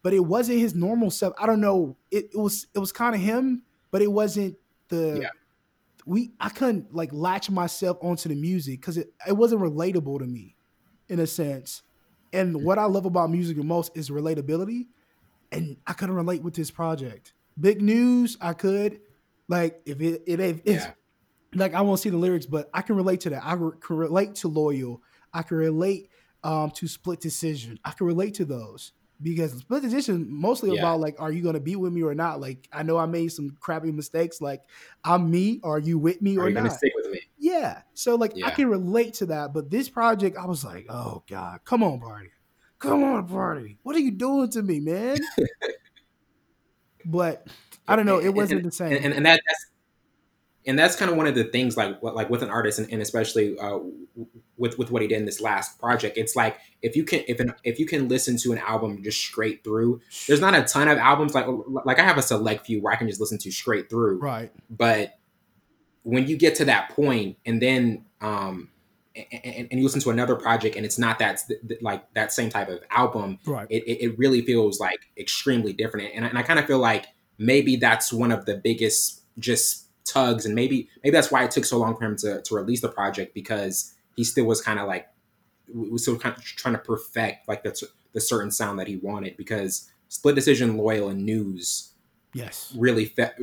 S2: But it wasn't his normal stuff. I don't know. It, it was it was kind of him, but it wasn't the
S1: Yeah.
S2: we I couldn't like latch myself onto the music because it, it wasn't relatable to me in a sense. And what I love about music the most is relatability. And I couldn't relate with this project. Big news, I could. Like if it it if it's
S1: Yeah.
S2: like I won't see the lyrics, but I can relate to that. I re- can relate to loyal. I can relate um to split decision. I can relate to those because split decision mostly
S1: Yeah.
S2: about like, are you gonna be with me or not? Like I know I made some crappy mistakes. Like I'm me. Are you with me
S1: Are
S2: or not?
S1: gonna stick with me?
S2: Yeah. So like I can relate to that. But this project, I was like, oh God, come on, party. Come on, party. What are you doing to me, man? but I don't know. It wasn't
S1: and-
S2: the same.
S1: and, and, and that, that's and that's kind of one of the things like like with an artist and, and especially uh, with with what he did in this last project it's like if you can if an if you can listen to an album just straight through there's not a ton of albums like like i have a select few where i can just listen to straight through
S2: right.
S1: but when you get to that point and then um and, and, you listen to another project and it's not that like that same type of album
S2: Right.
S1: it, it, really feels like extremely different and, and i kind of feel like maybe that's one of the biggest just tugs and maybe maybe that's why it took so long for him to, to release the project because he still was kind of like was still kind of trying to perfect like the, the certain sound that he wanted because split decision loyal and news
S2: yes.
S1: really fit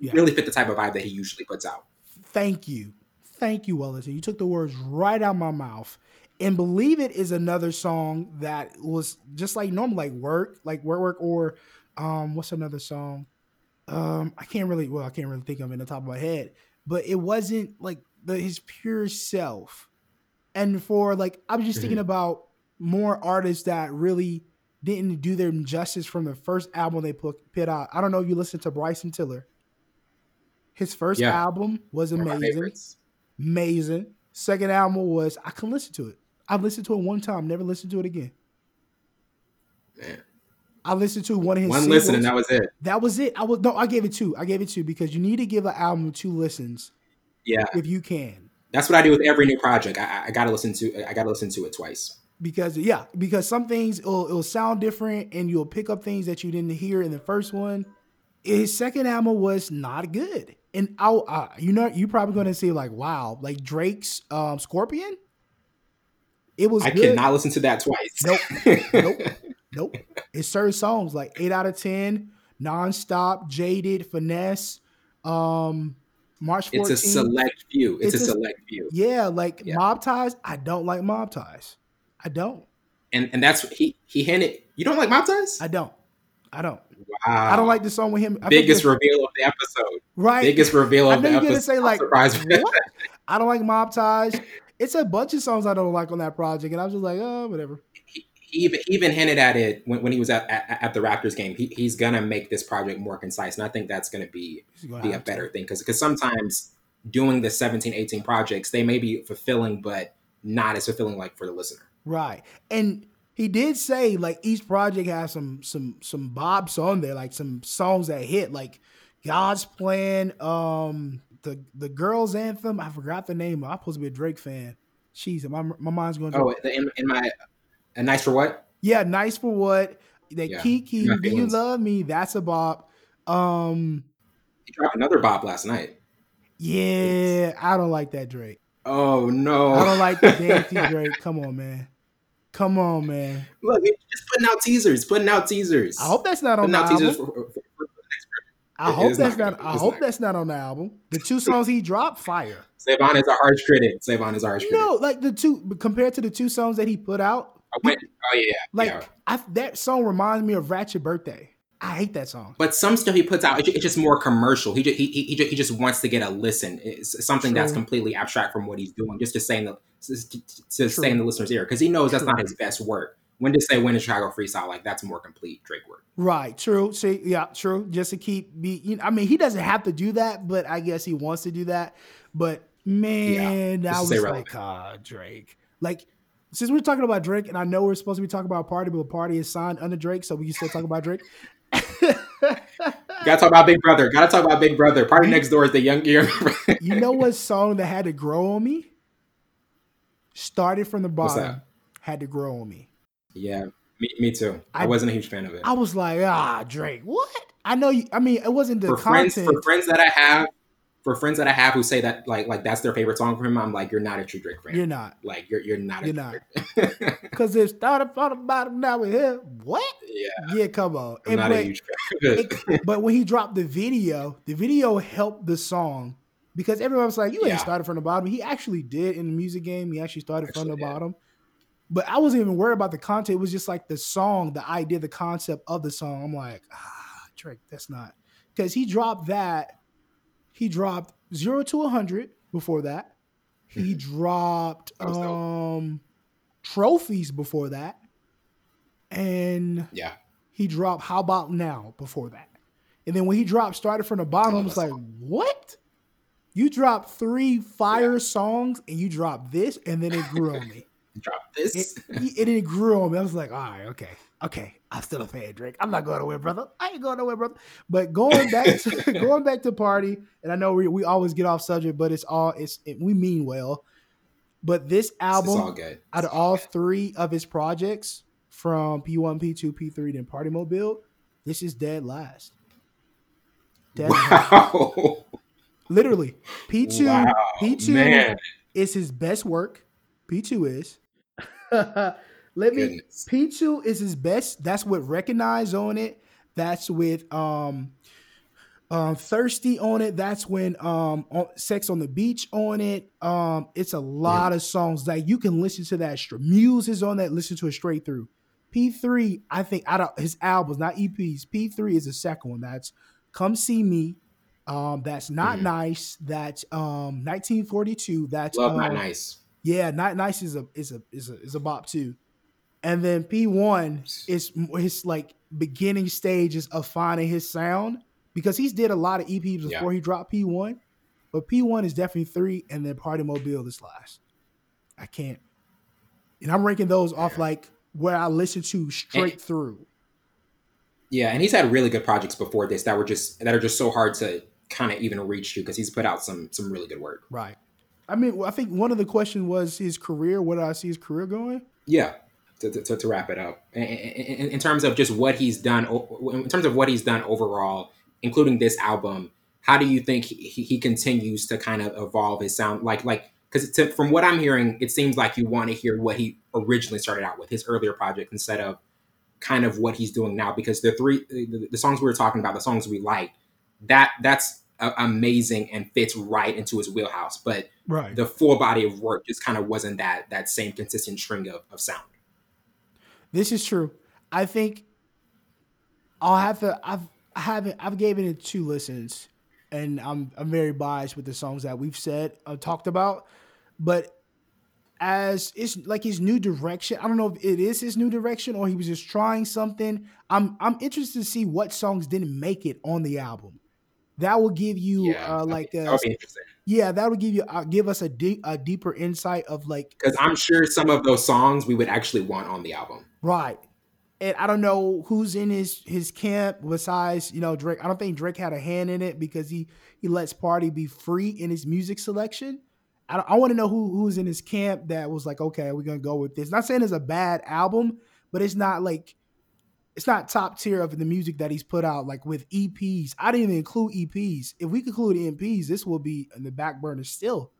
S2: Yeah.
S1: really fit the type of vibe that he usually puts out
S2: Thank you. Thank you, Wellington. You took the words right out of my mouth. And Believe It is another song that was just like normal, like work, like work, work, or Um, what's another song? Um, I can't really well, I can't really think of it in the top of my head, but it wasn't like the his pure self. And for like I was just thinking
S1: Mhm.
S2: about more artists that really didn't do them justice from the first album they put put out. I don't know if you listened to Bryson Tiller. His first
S1: Yeah.
S2: album was
S1: One of my
S2: amazing amazing. Second album was I can listen to it. I've listened to it one time, never listened to it again.
S1: Man.
S2: I listened to one of his
S1: One
S2: singles.
S1: listen and that was it.
S2: that was it. I was no, I gave it two. I gave it two because you need to give an album two listens
S1: Yeah,
S2: if you can.
S1: that's what I do with every new project. I, I- gotta listen to. I gotta listen to it twice.
S2: Because yeah, because some things it'll, it'll sound different and you'll pick up things that you didn't hear in the first one. His second album was not good, and I, uh, you know, you're probably going to say like, "Wow!" Like Drake's um, Scorpion. It was
S1: I
S2: good.
S1: cannot listen to that twice.
S2: Nope. Nope. Nope. It's certain songs like eight out of ten, nonstop, jaded, finesse, um, March 14th.
S1: It's a select few. It's,
S2: It's
S1: a
S2: a-
S1: select few,
S2: Yeah, like
S1: Yeah.
S2: mob ties. I don't like mob ties. I don't.
S1: and and that's he he handed. You don't like Mob Ties?
S2: I don't. I don't.
S1: Wow.
S2: I don't like the song with him. I
S1: biggest reveal of the episode.
S2: right.
S1: Biggest reveal
S2: I
S1: of the
S2: you're gonna
S1: episode.
S2: say like
S1: Surprise
S2: what? I don't like mob ties. It's a bunch of songs I don't like on that project, and I was just like, oh, whatever.
S1: Even even hinted at it when, when he was at, at at the Raptors game. He, he's gonna make this project more concise, and I think that's gonna be
S2: gonna
S1: be a
S2: have to.
S1: better thing because because sometimes doing the 17 18 projects they may be fulfilling but not as fulfilling like for the listener
S2: Right. And he did say like each project has some some some bobs on there, like some songs that hit, like God's Plan, um, the the girls anthem. I forgot the name. I'm supposed to be a Drake fan. Jeez, my my mind's going.
S1: oh the- in, in my a nice for what
S2: yeah, nice for what? That
S1: Yeah.
S2: Kiki, do you love me? That's a bop. Um,
S1: he dropped another bop last night
S2: yeah, I don't like that Drake.
S1: oh no
S2: I don't like the dancey Drake. Come on, man. Come on, man.
S1: look he's just putting out teasers putting out teasers
S2: I hope that's not on
S1: putting
S2: the
S1: out
S2: album.
S1: teasers for, for, for.
S2: I
S1: It
S2: hope that's
S1: not
S2: not. I hope
S1: not.
S2: that's not on the album. The two songs he dropped, fire.
S1: Savon is a harsh critic Savon is a harsh critic
S2: No, like the two compared to the two songs that he put out,
S1: I went, oh yeah
S2: like
S1: yeah
S2: I, that song reminds me of Ratchet Birthday. I hate that song.
S1: But some stuff he puts out, it's just more commercial. He just, he, he, he ju- he just wants to get a listen. It's something that's completely abstract from what he's doing, just to say in the to, to stay in the listener's ear because he knows that's
S2: True.
S1: not his best work. When to say when in Chicago freestyle, like that's more complete Drake work.
S2: Right. True. See, yeah, true. Just to keep be. You know, I mean, he doesn't have to do that, but I guess he wants to do that. But man,
S1: just
S2: I was like, ah, Drake. Like, since we're talking about Drake, and I know we're supposed to be talking about Party, but Party is signed under Drake, so we can still talk about Drake.
S1: Gotta talk about Big Brother. Gotta talk about Big Brother. Party next door is the young year.
S2: you know what song that had to grow on me? Started from the
S1: What's
S2: bottom,
S1: that?
S2: had to grow on me.
S1: yeah, me, me too. I,
S2: I-
S1: wasn't a huge fan of it.
S2: I was like, ah, Drake, what? I know you. I mean, it wasn't the
S1: for friends,
S2: content.
S1: for friends that I have, for friends that I have who say that like like that's their favorite song from him, I'm like, you're not a true Drake fan.
S2: You're not,
S1: like you're you're not.
S2: You're not. Because it started from the bottom. Now we're here. What?
S1: yeah,
S2: Yeah, come on.
S1: I'm
S2: And
S1: not
S2: but,
S1: a huge fan. it.
S2: but when he dropped the video, the video helped the song because everyone was like, "You
S1: Yeah.
S2: ain't started from the bottom." He actually did in the music game. He actually started from the
S1: Actually
S2: bottom. But I wasn't even worried about the content. It was just like the song, the idea, the concept of the song. I'm like, ah, Drake, that's not because he dropped that. He dropped zero to a hundred before that. He dropped
S1: was dope.
S2: um trophies before that, and
S1: yeah.
S2: he dropped How About Now before that. And then when he dropped Started from the Bottom, I was like, what? You dropped three fire songs and you dropped this, and then it grew on me.
S1: Drop
S2: It,
S1: this.
S2: it, it grew on me. I was like, all right, okay, okay. I'm still a fan, Drake. I'm not going nowhere, brother. I ain't going nowhere, brother. But going back to going back to party, and I know we, we always get off subject, but it's all it's it, we mean well. But this album,
S1: all
S2: out of all three of his projects from P1, P2, P3, then Party Mobile, this is dead last. Dead last.
S1: Wow.
S2: Literally. P2
S1: Wow,
S2: P2
S1: man.
S2: is his best work. P2 is. Let me
S1: Goodness.
S2: P2 is his best. That's with Recognize on it. That's with um um thirsty on it. That's when um on, sex on the beach on it. Um it's a lot of songs that you can listen to that. Muse is on that, listen to it straight through. P3, I think out of his albums, not EPs. P3 is the second one. That's Come See Me. Um, that's not
S1: Mhm.
S2: nice. That's um 1942. That's
S1: Love
S2: um,
S1: not nice.
S2: Yeah, not nice is a is a is a is a bop too. And then P1 is his like beginning stages of finding his sound because he's did a lot of EPs before
S1: Yeah.
S2: he dropped P1. But P1 is definitely three, and then Party Mobile is last. I can't. And I'm ranking those off like where I listen to straight through.
S1: Yeah, and he's had really good projects before this that were just that are just so hard to kind of even reach to because he's put out some some really good work.
S2: Right. I mean, I think one of the questions was his career. Where do I see his career going?
S1: Yeah, to, to, to wrap it up, in, in, in terms of just what he's done, in terms of what he's done overall, including this album, how do you think he, he continues to kind of evolve his sound? Like, like because from what I'm hearing, it seems like you want to hear what he originally started out with, his earlier project, instead of kind of what he's doing now. Because the three, the, the songs we were talking about, the songs we like, that that's amazing and fits right into his wheelhouse. But
S2: Right.
S1: the full body of work just kind of wasn't that that same consistent string of, of sound.
S2: This is true. I think I'll have to. I've I haven't. I've given it two listens, and I'm I'm very biased with the songs that we've said uh, talked about, but as it's like his new direction. I don't know if it is his new direction or he was just trying something. I'm I'm interested to see what songs didn't make it on the album. That will give you
S1: Yeah,
S2: uh, like a,
S1: would be interesting
S2: yeah, that would give you uh, give us a deep a deeper insight of like
S1: because I'm sure some of those songs we would actually want on the album.
S2: Right. And I don't know who's in his his camp besides, you know, Drake. I don't think Drake had a hand in it because he he lets Party be free in his music selection. I, I want to know who who's in his camp that was like, okay, we're gonna go with this. Not saying it's a bad album, but it's not like it's not top tier of the music that he's put out. Like with EPs, I didn't even include EPs. If we include EPs, this will be in the back burner still,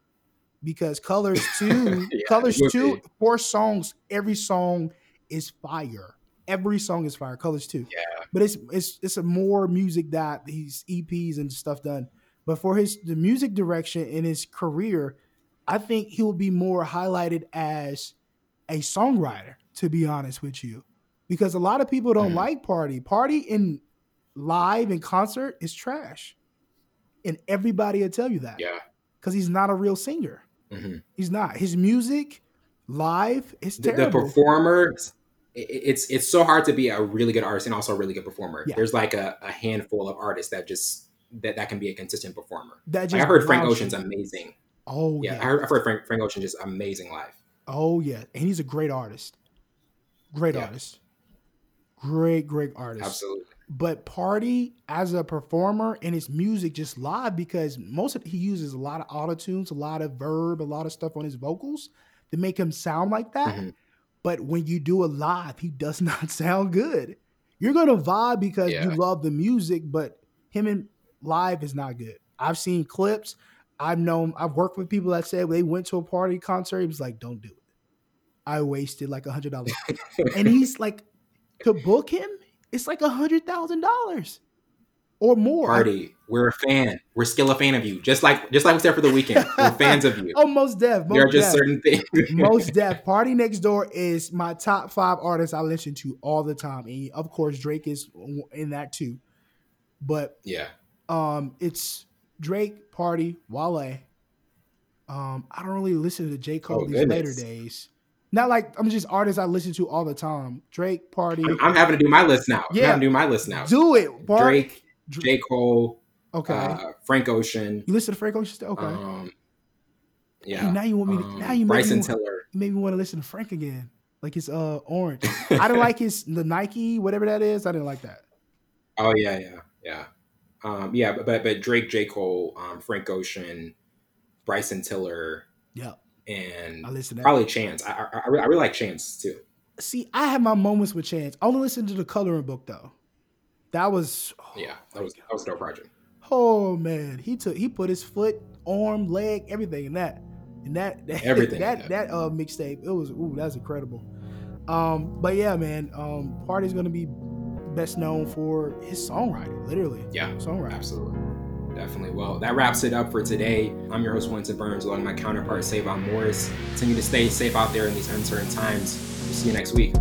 S2: because Colors Two,
S1: Yeah,
S2: Colors Two, four songs. Every song is fire. Every song is fire. Colors too.
S1: Yeah,
S2: but it's it's it's a more music that these EPs and stuff done. But for his the music direction in his career, I think he will be more highlighted as a songwriter. To be honest with you, because a lot of people don't
S1: Mhm.
S2: like Party. Party in live and concert is trash, and everybody will tell you that
S1: yeah.
S2: because he's not a real singer.
S1: Mhm.
S2: He's not. His music live is
S1: The, the
S2: terrible.
S1: performer, it's it's so hard to be a really good artist and also a really good performer.
S2: Yeah.
S1: There's like a, a handful of artists that just that, that can be a consistent performer.
S2: that
S1: Like, I heard Frank Ocean's amazing.
S2: Oh
S1: Yeah,
S2: yeah.
S1: I heard Frank, Frank Ocean just amazing live.
S2: Oh yeah, and he's a great artist. Great
S1: Yeah.
S2: artist. Great, great artist.
S1: Absolutely.
S2: But Party as a performer and his music just live because most of he uses a lot of auto tunes, a lot of verb, a lot of stuff on his vocals to make him sound like that.
S1: Mhm.
S2: But when you do it live, he does not sound good. You're gonna vibe because you love the music, but him in live is not good. I've seen clips. I've known. I've worked with people that said they went to a party concert. He was like, "Don't do it." I wasted like a hundred dollars, and he's like, to book him, it's like a hundred thousand dollars or more.
S1: Party, we're a fan. We're still a fan of you. Just like just like we said for the Weeknd, we're fans of you.
S2: Oh, most deaf.
S1: there are
S2: Most
S1: just
S2: deaf.
S1: certain things.
S2: most deaf. Party Next Door is my top five artists I listen to all the time, and of course Drake is in that too. But
S1: yeah.
S2: um, it's Drake, Party, Wale. Um, I don't really listen to J Cole
S1: Oh,
S2: these later days. Not like I'm just artists I listen to all the time. Drake, Party,
S1: I'm, I'm having to do my list now.
S2: Yeah.
S1: do my list now.
S2: do it. Party.
S1: Drake,
S2: Dr-
S1: J. Cole,
S2: Okay,
S1: uh, Frank Ocean.
S2: you listen to Frank Ocean? still? Okay.
S1: Um,
S2: Hey,
S1: yeah.
S2: now you want me to?
S1: um,
S2: now you make
S1: Bryson
S2: me,
S1: Tiller.
S2: you made me want to listen to Frank again. Like his uh orange. I didn't like his the Nike whatever that is. I didn't like that.
S1: Oh yeah, yeah, yeah, um, yeah. But, but Drake, J. Cole, um, Frank Ocean, Bryson Tiller,
S2: Yeah,
S1: and
S2: I listen to that.
S1: probably Chance. I, I, I really like Chance too.
S2: See, I have my moments with Chance. I only listen to the coloring book though. That was oh,
S1: Yeah, that was that was a dope project.
S2: oh man. He took he put his foot, arm, leg, everything in that. And that, that
S1: Everything,
S2: that
S1: yeah.
S2: that uh mixtape. It was ooh, that's incredible. Um, but yeah, man, um Party's gonna be best known for his songwriting, literally.
S1: Yeah,
S2: Songwriting.
S1: Absolutely. Definitely. Well, that wraps it up for today. I'm your host, Winston Burns, along with my counterpart, Savon Morris. Continue to stay safe out there in these uncertain times. See you next week.